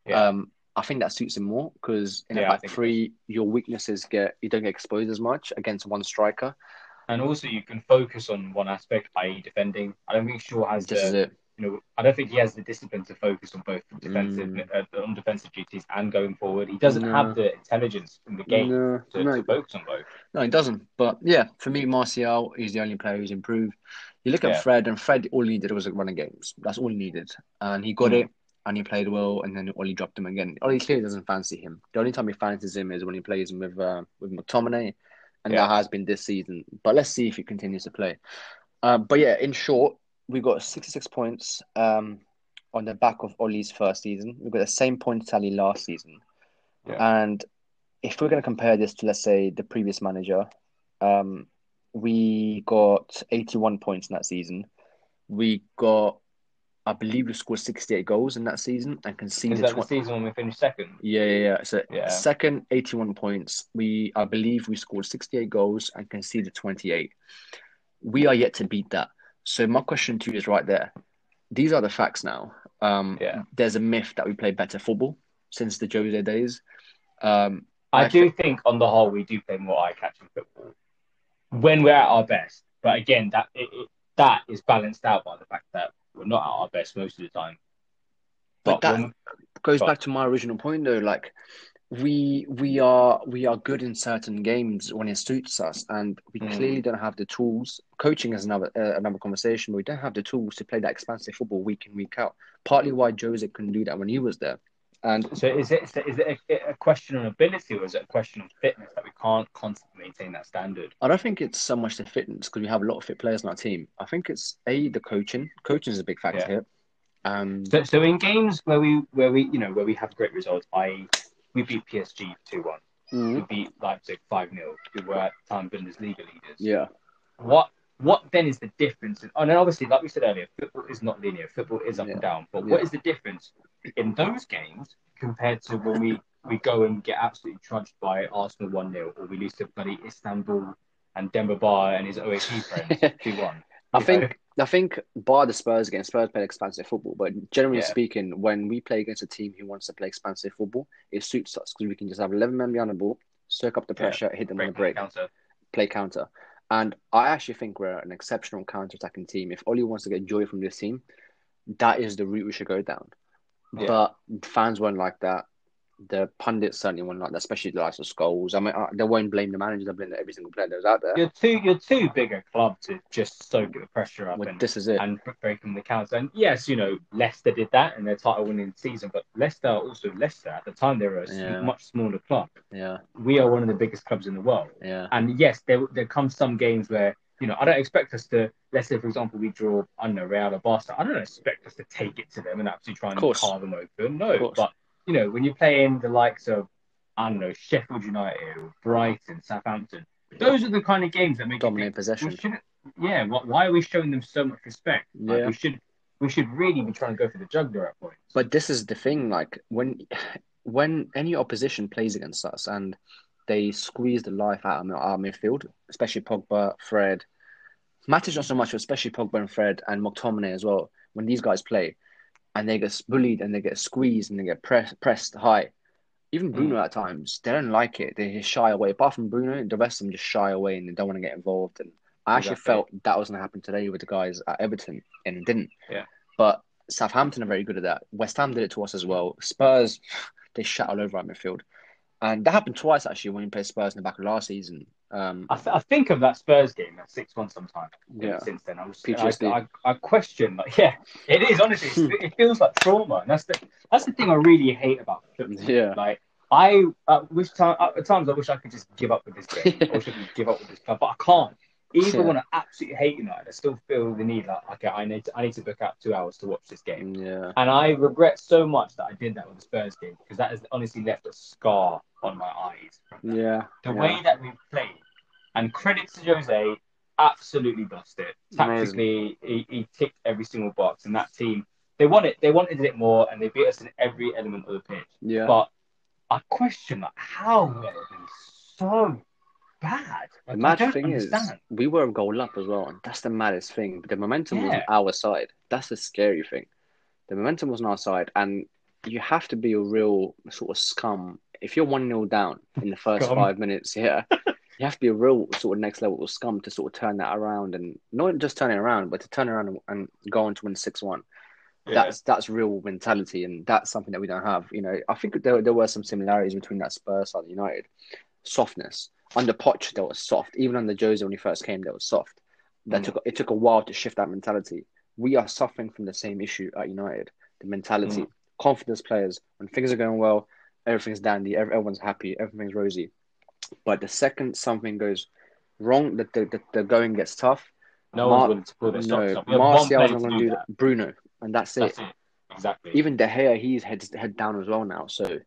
Yeah. Um, I think that suits him more because in Yeah, I back three, your weaknesses get you don't get exposed as much against one striker. And also, you can focus on one aspect, i.e., defending. I don't think Shaw has the, you know, I don't think he has the discipline to focus on both defensive, Mm. uh, on defensive duties and going forward. He doesn't No. have the intelligence in the game No, to, no, to focus on both. no, he doesn't. But yeah, for me, Martial is the only player who's improved. You look at Yeah. Fred, and Fred, all he needed was running games. That's all he needed, and he got Mm. it. And he played well, and then Ollie dropped him again. Ollie clearly doesn't fancy him. The only time he fancies him is when he plays him with uh, with McTominay, and Yeah. that has been this season. But let's see if he continues to play. Um, but yeah, in short, we got 66 points um, on the back of Ollie's first season. We've got the same point tally last season. Yeah. And if we're going to compare this to, let's say, the previous manager, um, we got 81 points in that season. We got, I believe, we scored 68 goals in that season and conceded. Is that the season when we finished second? Yeah, yeah, yeah. So Yeah. second, 81 points. We, I believe, we scored 68 goals and conceded 28. We are yet to beat that. So my question to you is right there. These are the facts now. Um, Yeah. There's a myth that we play better football since the Jose days. Um, I, I do think, on the whole, we do play more eye-catching football when we're at our best. But again, that it, it, that is balanced out by the fact that we're not at our best most of the time. But that- when- goes But- back to my original point though like we we are we are good in certain games when it suits us and we Mm. clearly don't have the tools coaching is another uh, another conversation but we don't have the tools to play that expansive football week in week out partly why Jose couldn't do that when he was there and so is it is it a, a question on ability or is it a question of fitness that we can't constantly maintain that standard? I don't think it's so much the fitness because we have a lot of fit players in our team I think it's a the coaching coaching is a big factor Yeah. here um So, so in games where we where we you know where we have great results, i.e., we beat PSG two one, we mhm, beat Leipzig five 0 we were at the time Bundesliga leaders. yeah What what then is the difference? And then obviously, like we said earlier, football is not linear. Football is up Yeah. and down. But Yeah. what is the difference in those games compared to when we, we go and get absolutely trudged by Arsenal 1 0 or we lose to bloody Istanbul and Demba Ba and his OAP friends 2 1? I think I think bar the Spurs game, Spurs play expansive football, but generally Yeah. speaking, when we play against a team who wants to play expansive football, it suits us because we can just have eleven men behind the ball, soak up the Yeah. pressure, hit them on the break, counter. play counter. And I actually think we're an exceptional counter-attacking team. If Oli wants to get joy from this team, that is the route we should go down. Yeah. But fans weren't like that. The pundits certainly weren't like that, especially the likes of Scholes. I mean, uh, they won't blame the manager; they blame every single player that was out there. You're too, you're too big a club to just soak the pressure up Well, and, this is it. and break them the counter. And yes, you know, Leicester did that in their title winning season, but Leicester also, Leicester at the time, they were a Yeah. much smaller club. Yeah, We are one of the biggest clubs in the world. yeah, And yes, there there come some games where you know I don't expect us to. Let's say, for example, we draw I don't know Real or Barca. I don't expect us to take it to them and absolutely try and carve them open. No, but you know when you're playing the likes of I don't know Sheffield United or Brighton, Southampton, those are the kind of games that make you dominate possession. Yeah, wh- why are we showing them so much respect? Like, Yeah. we should we should really be trying to go for the jugular at points. But this is the thing, like when when any opposition plays against us and they squeeze the life out of our midfield, especially Pogba, Fred, Matic not so much, but especially Pogba and Fred and McTominay as well. When these guys play and they get bullied and they get squeezed and they get press, pressed high, even Bruno mm. at times they don't like it. They shy away. Apart from Bruno, the rest of them just shy away and they don't want to get involved. And I actually Exactly. felt that was going to happen today with the guys at Everton, and it didn't. Yeah. But Southampton are very good at that. West Ham did it to us as well. Spurs, they shut all over our midfield. And that happened twice actually when we played Spurs in the back of last season. Um, I, th- I think of that Spurs game, that six one sometime. yeah, since then. I was PTSD. I, I, I question like yeah, it is honestly it feels like trauma, and that's the that's the thing I really hate about football. Yeah. like I at time at times I wish I could just give up with this game. I wish I could give up with this club, but I can't. Even Yeah. when I absolutely hate United, I still feel the need like okay, I need to I need to book out two hours to watch this game. yeah, And I regret so much that I did that with the Spurs game because that has honestly left a scar on my eyes. yeah. The yeah. way that we played, and credit to Jose, absolutely bust it. Tactically, he, he ticked every single box, and that team they wanted they wanted it more, and they beat us in every element of the pitch. yeah. But I question like how were they so bad? The mad thing understand. is, we were a goal up as well, and that's the maddest thing. The momentum was on our side. That's the scary thing. The momentum was on our side, and you have to be a real sort of scum. If you're 1 0 down in the first five minutes, yeah, you have to be a real sort of next level of scum to sort of turn that around and not just turn it around, but to turn around and, and go on to win 6 1. Yeah. That's that's real mentality, and that's something that we don't have. You know, I think there there were some similarities between that Spurs side and United. Softness under Poch, they were soft. Even under Jose when he first came, they were soft. That Mm. took it took a while to shift that mentality. We are suffering from the same issue at United. The mentality, Mm. confidence players. When things are going well, everything's dandy, everyone's happy, everything's rosy. But the second something goes wrong, the the, the, the going gets tough. no Mar- one's willing to No, up. We have one Martial's not going to do that. that. Bruno, and that's it. That's it. Exactly. Even De Gea, he's head head down as well now. So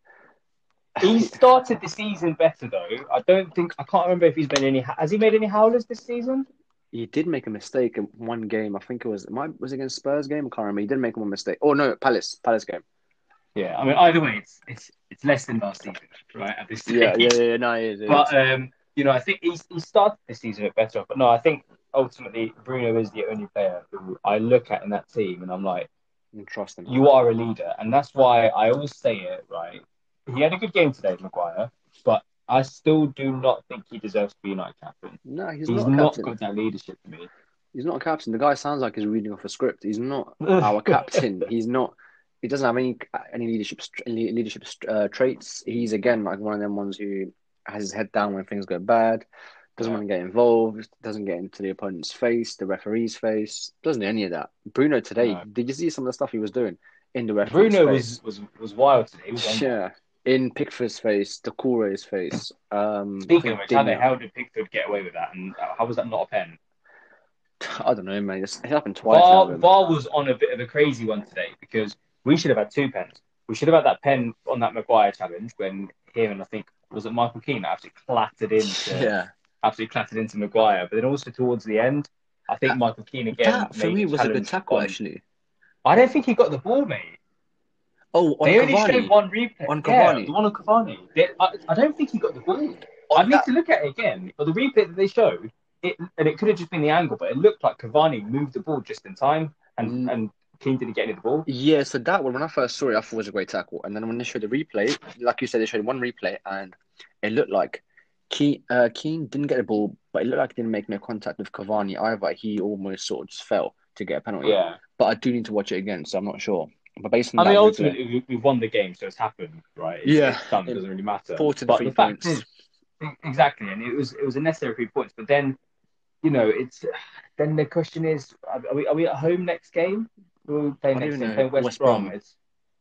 he started the season better though. I don't think I can't remember if he's been any. Has he made any howlers this season? he did make a mistake in one game. I think it was my was it against Spurs game. I can't remember. He did make one mistake. Oh no, Palace Palace game. Yeah, I mean either way, it's it's it's less than last season, right? At this stage. Yeah, yeah, yeah. No, it is. It But is. um, you know, I think he's he started the season a bit better. But no, I think ultimately Bruno is the only player who I look at in that team, and I'm like, And trust him. you are a leader, and that's why I always say it. Right? He had a good game today, Maguire, but I still do not think he deserves to be United captain. No, he's, He's, not not got that leadership for me. He's not a captain. The guy sounds like he's reading off a script. He's not our captain. He's not. He doesn't have any any leadership any leadership uh, traits. He's again like one of them ones who has his head down when things go bad. Doesn't Yeah. want to get involved. Doesn't get into the opponent's face, the referee's face. Doesn't do any of that. Bruno today. No. Did you see some of the stuff he was doing in the referee's Bruno face? was, was was wild today. He was Yeah. In Pickford's face, the Doucouré's face. Um, Speaking of which, how the hell did Pickford get away with that? And how was that not a pen? I don't know, man. It's, it happened twice. VAR was on a bit of a crazy one today because we should have had two pens. We should have had that pen on that Maguire challenge when him and I think was it Michael Keane that actually clattered into Yeah. absolutely clattered into Maguire. But then also towards the end, I think That- Michael Keane again. that for me was a good tackle, on- actually. I don't think he got the ball, mate. Oh, on they only Cavani. showed one replay. On Yeah, the one on Cavani. They, I, I don't think he got the ball. I need that- to look at it again. But the replay that they showed, it and it could have just been the angle, but it looked like Cavani moved the ball just in time, and Mm. and Keane didn't get any of the ball. Yeah, so that one, when I first saw it, I thought it was a great tackle. And then when they showed the replay, like you said, they showed one replay and it looked like Keane, uh, Keane didn't get the ball, but it looked like he didn't make no contact with Cavani either. He almost sort of just fell to get a penalty. Yeah. But I do need to watch it again, so I'm not sure. But based on I that mean, replay- ultimately, we, we won the game, so it's happened, right? It's, Yeah. it's done. It doesn't really matter. four to but three the fact points. is, exactly, and it was it was a necessary three points. But then, you know, it's then the question is, are we are we at home next game? Who are playing next game, playing West, West Brom. Brom. It's,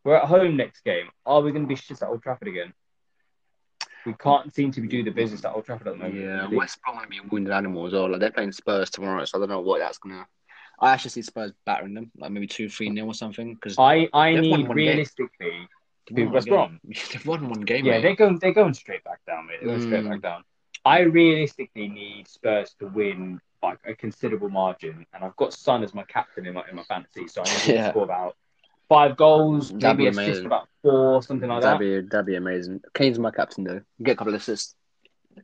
we're at home next game. Are we going to be shit at Old Trafford again? We can't seem to be doing the business at Old Trafford at the moment. Yeah, really. West Brom will be a wounded animal as well. Like they're playing Spurs tomorrow, so I don't know what that's gonna. I actually see Spurs battering them, like maybe two, three nil or something. Because I I need realistically. be West Brom. They've won one game. Yeah, mate. they're going they're going straight back down, mate. They're going straight Mm. back down. I realistically need Spurs to win like a considerable margin, and I've got Son as my captain in my in my fantasy, so I need Yeah. to score about five goals, That'd maybe be assist about four, something like that'd that. be that'd be amazing. Kane's my captain though. Get a couple of assists.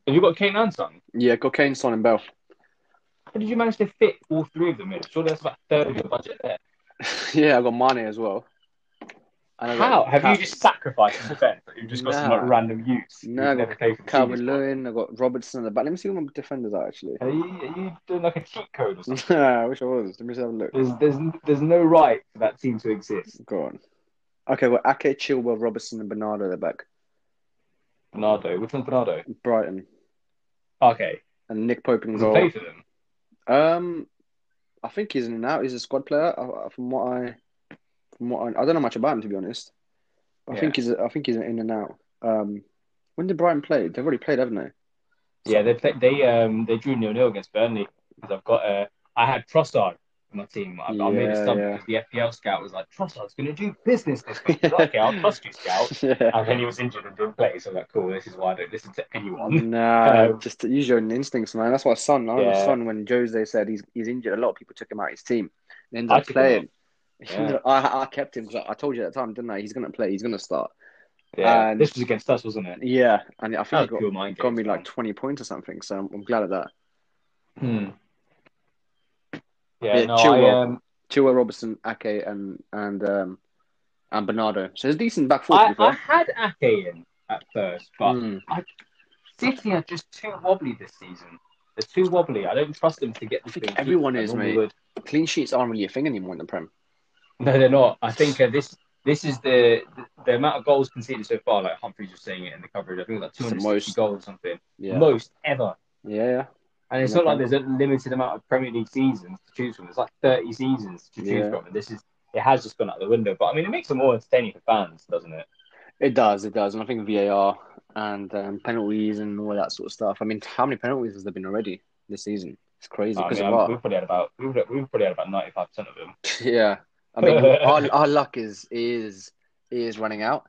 Have you got Kane and Son? Yeah, got Kane, Son, and Bell. How did you manage to fit all three of them in? Surely that's about a third of your budget there. yeah, I got money as well. And How have Cal- you just sacrificed the defense? You've just got some like, random use. No, You've I never got Calvert. Lewin? I got Robertson at the back. Let me see what my defenders are actually. Are you, are you doing like a cheat code or something? I wish I was. Let me just have a look. There's, there's, there's no right for that team to exist. Go on. Okay, well, Ake, Chilwell, Robertson, and Bernardo at the back. Bernardo, which one's Bernardo? Brighton Okay, and Nick Pope in does goal. play for them? Um, I think he's in and out. He's a squad player. uh, From what I, from what I, I don't know much about him to be honest. I Yeah. think he's, I think he's in and out. Um, when did Brighton play? They've already played, haven't they? Yeah, they play, they um they drew nil nil against Burnley because I've got uh I had Trossard my team. I, I made a Yeah, sub yeah. because the FPL scout was like Trossard's going to do business this week. Like, okay, I'll trust you, scout. yeah. And then he was injured and didn't play, so I'm like, cool. This is why I don't listen to anyone. Nah, Um, just use your own instincts, man. That's why Son, I Yeah. Son when Jose said he's he's injured. A lot of people took him out of his team. He ended I up playing. Yeah. I, I kept him because I told you at the time, didn't I? He's gonna play. He's gonna start. Yeah, And- this was against us, wasn't it? Yeah, and I think was he got, got me like twenty points or something. So I'm, I'm glad of that. Hmm. Yeah, Yeah, no, Chilwell. I um, Chilwell, Robertson, Ake, and and um and Bernardo. So it's a decent back four. I. I had Ake in at first, but Mm. City are just too wobbly this season. They're too wobbly. I don't trust them to get the clean everyone is, mate. would. Clean sheets aren't really a thing anymore in the Prem. No, they're not. I think uh, this this is the, the the amount of goals conceded so far. Like Humphreys was saying it in the coverage. I think like 260 most. goals or something. Yeah, Most ever. yeah. And it's not like there's a limited amount of Premier League seasons to choose from. There's like 30 seasons to choose Yeah. from, and this is it has just gone out the window. But I mean, it makes it more entertaining for fans, doesn't it? It does, it does, and I think VAR and um, penalties and all that sort of stuff. I mean, how many penalties has there been already this season? It's crazy because I'm- VAR. we've probably had about we've, we've probably had about 95 percent of them. Yeah, I mean, our, our luck is is is running out,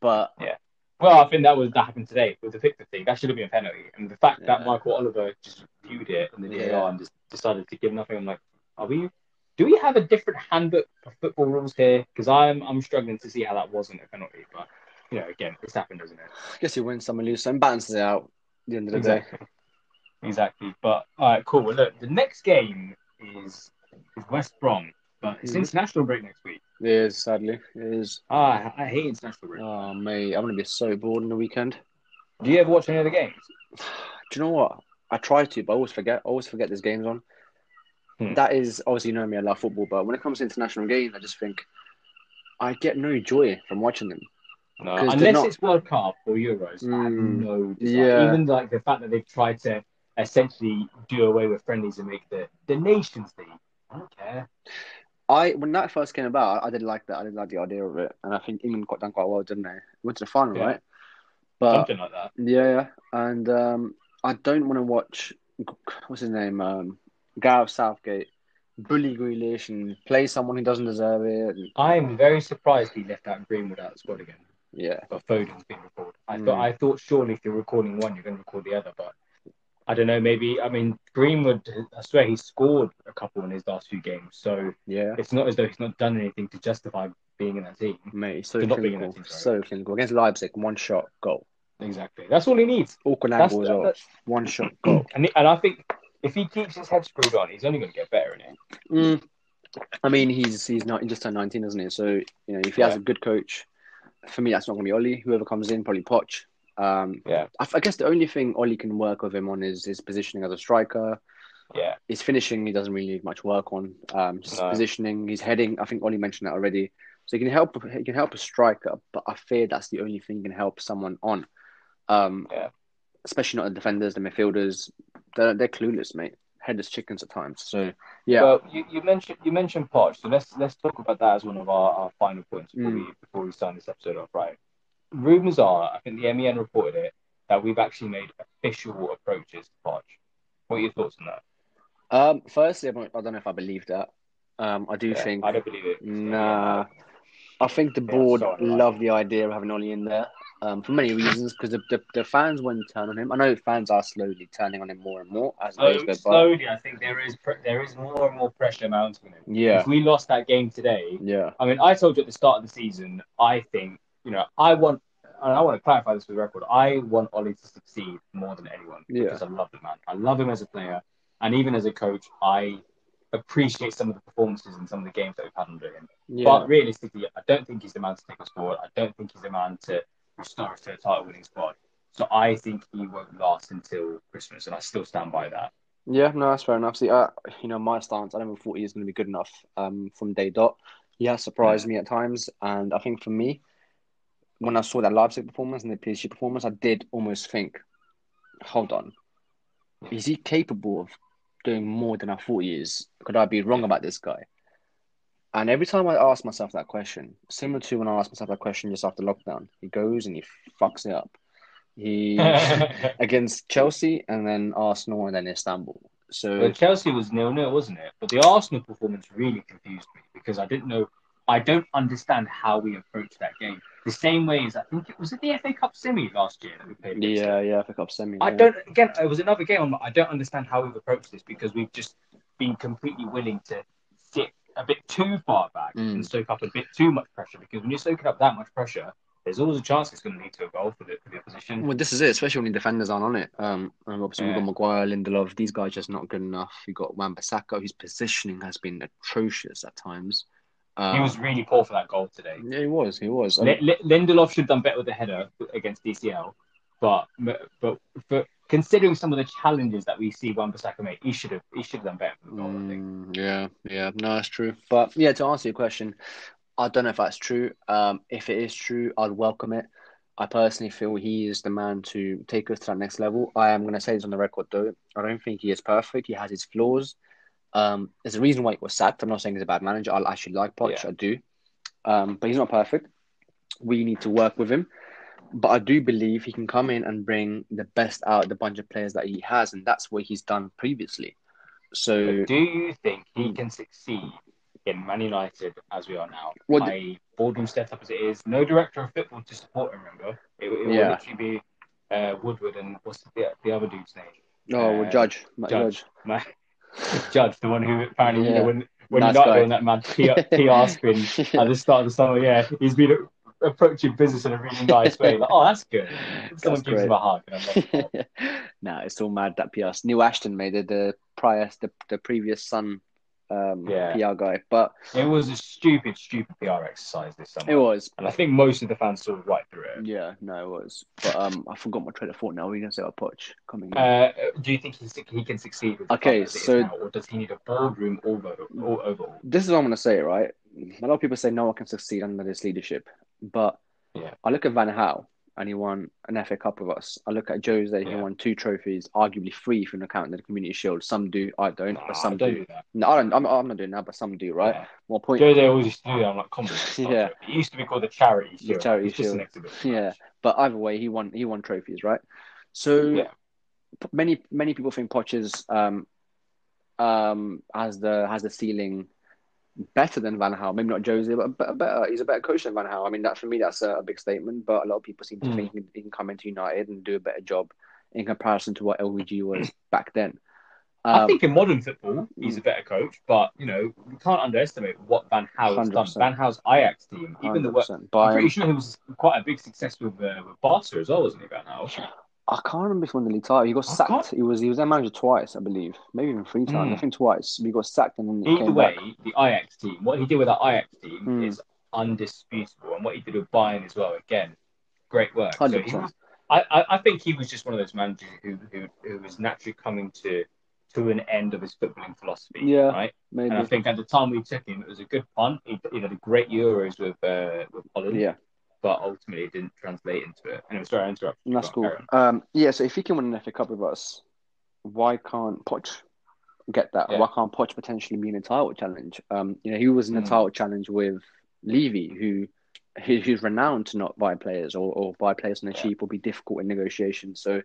but yeah. Well, I think that was that happened today with the Pickford thing. That should have been a penalty, and the fact that Michael Oliver just viewed it in the VAR Yeah. and just decided to give nothing. I'm like, are we? Do we have a different handbook for football rules here? Because I'm I'm struggling to see how that wasn't a penalty. But you know, again, it's happened, doesn't it? I guess you win some and lose some, balances it out. At the end of the day, Exactly. Exactly. But all right, cool. Well, look, the next game is is West Brom, but it's Mhm. international break next week. it is sadly it is. Ah, I hate international break. Oh mate, I'm gonna be so bored in the weekend. Do you ever watch any of the games? Do you know what? I try to, but I always forget. I always forget there's games on. Hmm. That is obviously you know me. I love football, but when it comes to international games, I just think I get no joy from watching them. No, 'Cause they're unless not- it's World Cup or Euros. I have Mm, no yeah. Even like the fact that they've tried to essentially do away with friendlies and make the the Nations League. I don't care. I when that first came about, I didn't like that. I didn't like the idea of it, and I think England got done quite well, didn't they? Went to the final, Yeah. right? But Something like that. yeah, yeah, and um, I don't want to watch what's his name, um, Gareth Southgate, bully Grealish and play someone who doesn't deserve it. I'm very surprised he left out Greenwood out of the squad again. yeah, But Foden's been recalled. I Mm. thought I thought surely if you're recording one, you're going to record the other. But I don't know. Maybe I mean Greenwood. I swear he scored a couple in his last few games, so Yeah, it's not as though he's not done anything to justify being in that team. mate, so He's not being in clinical, team, so clinical against Leipzig. One shot goal, Exactly. That's all he needs. awkward That's, angle as that's, One shot goal. and, and I think if he keeps his head screwed on, he's only going to get better in it. Mm. I mean, he's he's not just turned nineteen, isn't he? So you know, if he has a good coach, for me, that's not going to be Oli. Whoever comes in, probably Poch. Um, Yeah. I, I guess the only thing Oli can work with him on is his positioning as a striker. Yeah. His finishing, he doesn't really need much work on. Um, just his No. positioning, his heading. I think Oli mentioned that already. So he can help. He can help a striker, but I fear that's the only thing he can help someone on. Um, Yeah. especially not the defenders, the midfielders. They're they're clueless, mate. Headless chickens at times. So yeah, Well, you, you mentioned you mentioned Poch, so let's let's talk about that as one of our, our final points before Mm. we before we sign this episode off. Right. Rumors are, I think the MEN reported it, that we've actually made official approaches to Poch. What are your thoughts on that? Um, firstly, I don't know if I believe that. Um, I do Yeah, think I don't believe it. nah. I think the board so do I. love the idea of having Ollie in there. Um, for many reasons, because the, the the fans won't turn on him. I know fans are slowly turning on him more and more as days So, go by. slowly, I think there is pre- there is more and more pressure mounting on him. Yeah, If we lost that game today, yeah, I mean, I told you at the start of the season, I think, you know, I want, and I want to clarify this for the record, I want Ollie to succeed more than anyone Yeah. because I love the man. I love him as a player. And even as a coach, I appreciate some of the performances and some of the games that we've had under him. yeah. But realistically, I don't think he's the man to take us forward. I don't think he's the man to us to a title winning squad. So I think he won't last until Christmas, and I still stand by that. Yeah, no, that's fair enough. See, uh, you know, my stance, I never thought he was going to be good enough um, from day dot. He has surprised me at times, and I think for me, when I saw that Leipzig performance and the PSG performance, I did almost think, hold on, is he capable of doing more than I thought he is? Could I be wrong about this guy? And every time I ask myself that question, similar to when I asked myself that question just after lockdown, he goes and he fucks it up. He against Chelsea and then Arsenal and then Istanbul. So Well, Chelsea was nil nil, wasn't it? But the Arsenal performance really confused me because I didn't know, I don't understand how we approached that game. The same way as I think it was it the FA Cup semi last year that we played. yeah, yeah, FA Cup semi. I yeah. don't. Again, it was another game. I don't understand how we've approached this because we've just been completely willing to sit a bit too far back Mm. and soak up a bit too much pressure. Because when you're soaking up that much pressure, there's always a chance it's going to lead to a goal for the, for the opposition. Well, this is it, especially when the defenders aren't on it. Um, and obviously we've got Maguire, Lindelof. These guys just not good enough. You got Wan-Bissaka, whose positioning has been atrocious at times. Um, He was really poor for that goal today. Yeah, he was. He was. Li- Li- Lindelof should have done better with the header against DCL, but but but considering some of the challenges that we see Wan-Bissaka make, he should have he should have done better with the goal. I think. Mm, yeah, yeah, no, that's true. But yeah, to answer your question, I don't know if that's true. Um, if it is true, I'd welcome it. I personally feel he is the man to take us to that next level. I am going to say this on the record, though. I don't think he is perfect. He has his flaws. Um, there's a reason why he was sacked. I'm not saying he's a bad manager. I actually like Poch. Yeah. I do. Um, but he's not perfect. We need to work with him. But I do believe he can come in and bring the best out of the bunch of players that he has, and that's what he's done previously. So do you think he can succeed in Man United as we are now? Well, By boardroom setup as it is, no director of football to support him. Remember, it, it will Yeah. literally be uh, Woodward and what's the, the other dude's name? Oh, well, Uh, Judge, Matt Judge. Judge. Judge, the one who apparently you know, when when Nice guy. were on that mad PR, PR spin at the start of the summer, yeah, he's been approaching business in a really nice way. Like, oh, that's good. Someone That's gives him a hug. I'm it's all mad that PR. New Ashton made it the prior, the, the previous Sun um, Yeah. PR guy, but it was a stupid, stupid PR exercise this summer. it was. And I think most of the fans saw right through it. Yeah, no, it was. But um, I forgot my train of thought now. What are you going to say about Poch coming in? Uh, do you think he, he can succeed with Okay, club as it is so- now, or does he need a boardroom over, overall? this is what I'm going to say, right? A lot of people say no one can succeed under this leadership, but Yeah. I look at Van Gaal and he won an FA Cup with us. I look at Jose, he won two trophies, arguably three if you count the Community Shield. Some do, I don't, Nah, but some don't do. do that. No, I don't. I'm, I'm not doing that, but some do, right? Yeah. More point. Jose always used to do that. I'm like, come on. Yeah. It used to be called the charity The charity it's just an shield. Yeah, but either way, he won. He won trophies, right? So Yeah. many many people think Poch is um um has the has the ceiling better than Van Gaal. Maybe not Jose, but better. He's a better coach than Van Gaal. I mean, that for me, that's a, a big statement. But a lot of people seem to Mm. think he can, he can come into United and do a better job in comparison to what LVG was back then. I Um, think in modern football, he's a better coach, but you know we can't underestimate what Van Gaal has done. 100%. Van Gaal's Ajax team, even the work. 100%. I'm pretty sure he was quite a big success with uh, with Barca as well, wasn't he? Van Gaal. I can't remember if he won the league title. He got I sacked. can't- He was he was their manager twice, I believe, maybe even three times. Mm. I think twice. He got sacked and then Either way, back. the Ajax team, what he did with that Ajax team Hmm. is undisputable, and what he did with Bayern as well, again, great work. So Hundred he percent. was, I, I, I think he was just one of those managers who, who, who was naturally coming to to an end of his footballing philosophy. Yeah. Right. Maybe. And I think at the time we took him, it was a good punt. He, he had a great Euros with uh, with Holland, Yeah, but ultimately it didn't translate into it. Anyway, sorry, I interrupted. that's cool. on, carry on. Um, yeah. So if he can win an FA Cup with us, why can't Poch get that? Yeah. Why can't Poch potentially be in a title challenge? Um, you know, he was in a Mm. title challenge with Levy, who who- who's renowned to not buy players or, or buy players on the Yeah. cheap or be difficult in negotiations. So,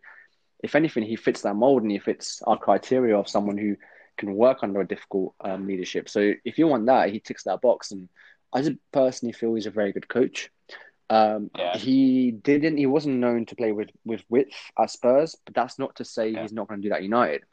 if anything, he fits that mold and he fits our criteria of someone who can work under a difficult um, leadership. So, if you want that, he ticks that box. And I just personally feel he's a very good coach. Um, Yeah. He didn't. He wasn't known to play with with width at Spurs, but that's not to say Yeah. he's not going to do that at United.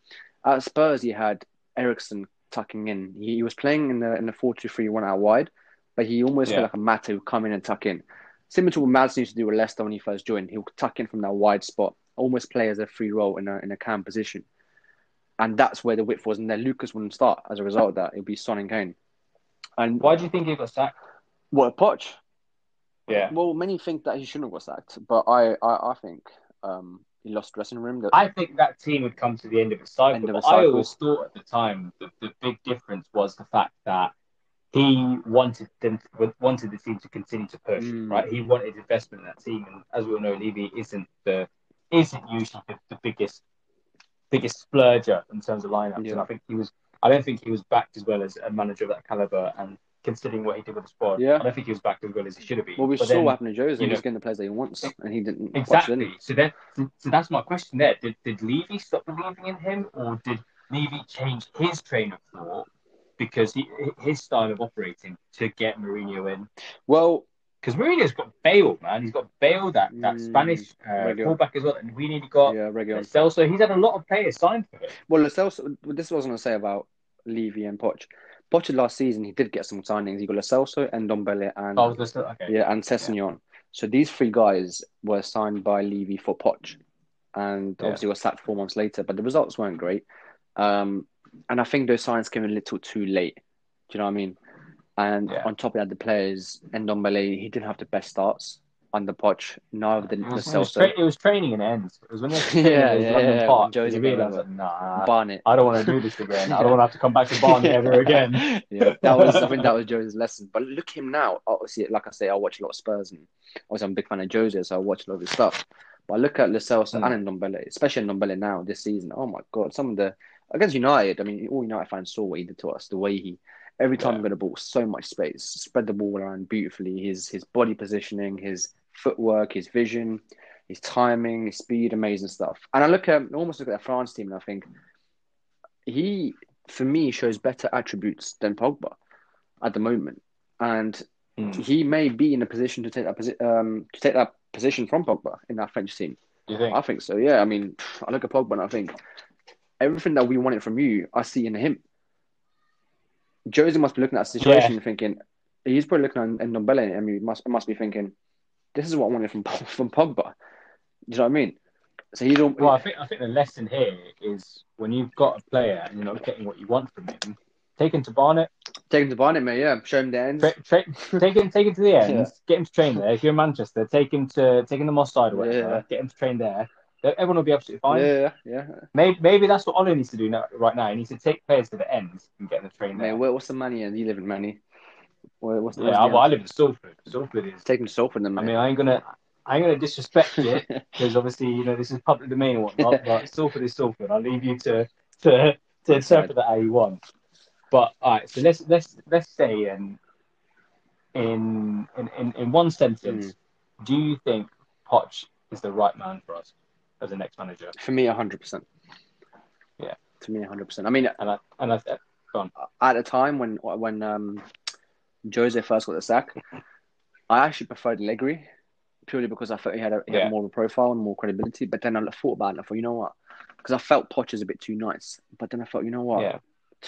At Spurs, he had Eriksen tucking in. He, he was playing in the in the four two three one out wide, but he almost Yeah. felt like a Mata who come in and tuck in. Similar to what Mads used to do with Leicester when he first joined, he'll tuck in from that wide spot, almost play as a free role in a in a cam position, and that's where the width was. And then Lucas wouldn't start as a result of that. It'd be Son and Kane. And Why do you think he got sacked? what Poch? Yeah. Well, many think that he shouldn't have got sacked, but I I, I think um, he lost dressing room. That I think that team would come to the end of its cycle. End of but its cycle. I always thought at the time the, the big difference was the fact that he wanted them wanted the team to continue to push. Mm. Right, he wanted investment in that team, and as we all know, Levy isn't the isn't usually the, the biggest biggest splurger in terms of lineups. Yeah. And I think he was. I don't think he was backed as well as a manager of that caliber, and considering what he did with the squad, Yeah. I don't think he was backed as well as he should have been. well, we But saw then- what happened to Jose. you He's know- getting the players that he wants, and he didn't. Exactly. didn't. So then, so, so that's my question there. Did did Levy stop believing in him, or did Levy change his train of thought because he, his style of operating to get Mourinho in? Well, Because Mourinho's got Bale, man. He's got Bale, that that Mm, Spanish uh, fullback as well, and we nearly got yeah, Reguilón. Celso. He's had a lot of players signed for him. Well, Lascelles, this is what I was going to say about Levy and Poch. Poch last season, he did get some signings. He got Lo Celso and Ndombele and Oh, okay. yeah, and Sessegnon. So these three guys were signed by Levy for Poch, and Yeah. obviously was sacked four months later. But the results weren't great, um, and I think those signs came a little too late. Do you know what I mean? And Yeah. on top of that, the players and Ndombele, he didn't have the best starts under Poch. Neither did It Lo was, it, was tra- it was training in ends. It was when they Yeah, yeah, yeah, yeah, Park. when you realised came nah, Barnet. I don't want to do this again. I don't want to have to come back to Barney ever again. yeah, that was I think that was Jose's lesson. But look him now. Obviously, like I say, I watch a lot of Spurs, and obviously I'm a big fan of Jose, so I watch a lot of his stuff. But I look at Celso Mm. and Ndombele, especially Ndombele now this season. Oh my god, some of the against United. I mean, all United fans saw what he did to us. The way he every time Yeah. he got the ball, so much space, spread the ball around beautifully. His his body positioning, his footwork, his vision, his timing, his speed, amazing stuff. And I look at almost look at the France team, and I think he, for me, shows better attributes than Pogba at the moment, and Mm. he may be in a position to take that posi- um, to take that position from Pogba in that French team. You think? I think so. Yeah, I mean, I look at Pogba and I think everything that we wanted from you, I see in him. Jose must be looking at that situation and thinking he's probably looking at Ndombele and he must must be thinking, this is what I wanted from from Pogba. Do you know what I mean? So he's all, Well, I think I think the lesson here is when you've got a player and you're not getting what you want from him, take him to Barnet, take him to Barnet, mate. Yeah, show him the ends. tra- tra- take him take him to the end, Yeah. get him to train there. If you're in Manchester, take him to take him to Moss Side or whatever, Yeah. get him to train there. Everyone will be absolutely fine. Yeah, yeah. Maybe, maybe that's what Ole needs to do now, right now. He needs to take players to the end and get them trained Mate, there. where, what's the money? And you live in Manny. What's the, yeah, I, well, I live in Salford. Salford is. Take him to Salford, then, mate. I mean, I ain't gonna, I ain't gonna disrespect it because obviously, you know, this is public domain and whatnot. but Salford is Salford. I'll leave you to to to interpret that how you want. But all right, so let's let's let's say in in in in, one sentence, Mm. do you think Poch is the right man for us as the next manager? For me, hundred percent. Yeah. To me, hundred percent. I mean, And I and I at a time when when um, Jose first got the sack, I actually preferred Allegri purely because I felt he had, a, he Yeah. had more of a profile and more credibility. But then I thought about it and I thought, you know what? Because I felt Poch is a bit too nice. But then I thought, you know what? Yeah.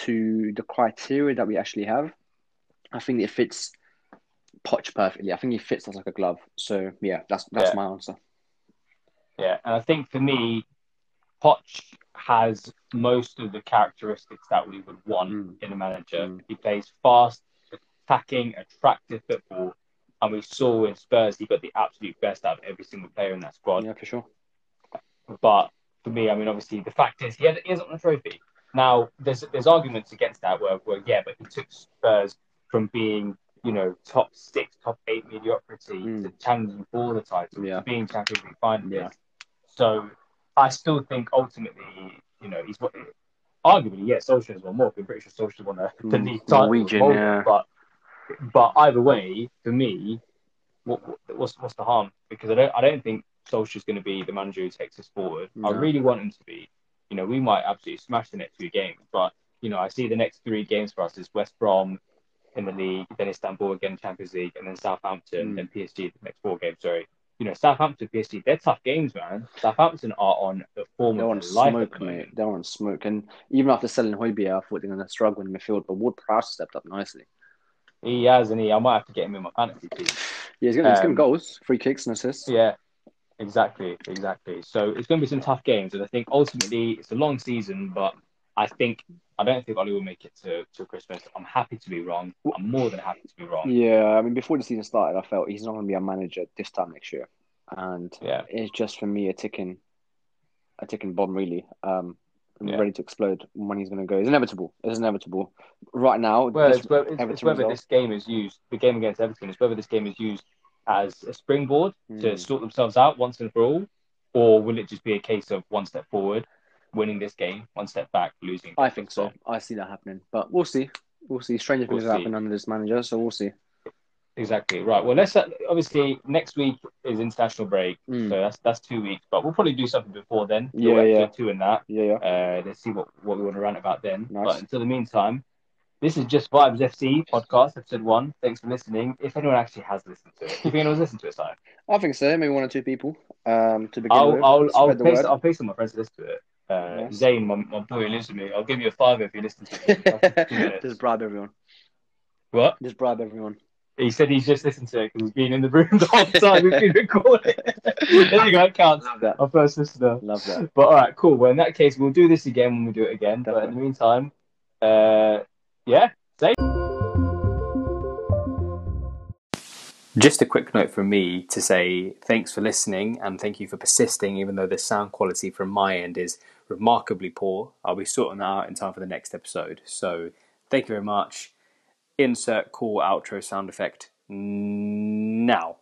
To the criteria that we actually have, I think it fits Poch perfectly. I think he fits us like a glove. So yeah, that's that's Yeah. my answer. Yeah, and I think for me, Poch has most of the characteristics that we would want Mm. in a manager. Mm. He plays fast, attacking, attractive football, and we saw in Spurs he got the absolute best out of every single player in that squad. Yeah, for sure. But for me, I mean, obviously, the fact is he, had, he hasn't won a trophy. Now, there's there's arguments against that where, where yeah, but he took Spurs from being you know top six, top eight mediocrity Mm. to challenging for the title, Yeah. to being Champions League finalist. Yeah. So I still think ultimately, you know, he's what arguably, yes, Solskjaer has won more. I'm pretty sure Solskjaer won the, the Mm, league title. Norwegian, yeah. But but either way, for me, what, what- what's what's the harm? Because I don't I don't think Solskjaer's going to be the manager who takes us forward. I really want him to be. You know, we might absolutely smash the next two games, but you know, I see the next three games for us is West Brom in the league, then Istanbul again Champions League, and then Southampton, Mm. then PSG the next four games. Sorry. You know, Southampton, PSG, they're tough games, man. Southampton are on the form They're of on life smoke, mate. They're on smoke. And even after selling Højbjerg, I thought they were going to struggle in midfield. But Ward Prowse stepped up nicely. He has, and he. I might have to get him in my fantasy team. Yeah, he's getting Um, goals, free kicks, and assists. Yeah, exactly, exactly. So it's going to be some tough games, and I think ultimately it's a long season, but I think I don't think Ollie will make it to, to Christmas. I'm happy to be wrong. I'm more than happy to be wrong. Yeah, I mean, before the season started, I felt he's not going to be a manager this time next year, and Yeah, it's just for me a ticking, a ticking bomb. Really, um, Yeah. ready to explode when he's going to go. It's inevitable. It's inevitable. Right now, well, it's, whether- it's, it's whether this game is used, the game against Everton, is whether this game is used as a springboard to Mm. sort themselves out once and for all, or will it just be a case of one step forward, winning this game, one step back, losing? I think so. I see that happening, but we'll see. We'll see. Stranger We'll things happen under this manager, so we'll see. Exactly right. Well, let's uh, obviously next week is international break, Mm. so that's that's two weeks. But we'll probably do something before then. Yeah, yeah. Two in that. Yeah, yeah. Uh, let's see what, what we want to rant about then. Nice. But until the meantime, this is just Vibes FC podcast episode one. Thanks for listening. If anyone actually has listened to it, if anyone's listened to it, Simon, I think so. Maybe one or two people. Um, to begin I'll with, I'll I'll spread the pay. I'll some of my friends to listen to it. Uh, Nice. Zane, my, my boy lives with me, I'll give you a fiver if you listen to it. Just bribe everyone. what? Just bribe everyone. He said he's just listened to it because he's been in the room the whole time we've been recording. there you go, it counts. Love that. Our first listener. Love that. But all right, cool. Well, in that case, we'll do this again when we do it again. But in the meantime, uh, yeah, say. Just a quick note from me to say thanks for listening and thank you for persisting, even though the sound quality from my end is remarkably poor. I'll be sorting that out in time for the next episode. So thank you very much. Insert cool outro sound effect now.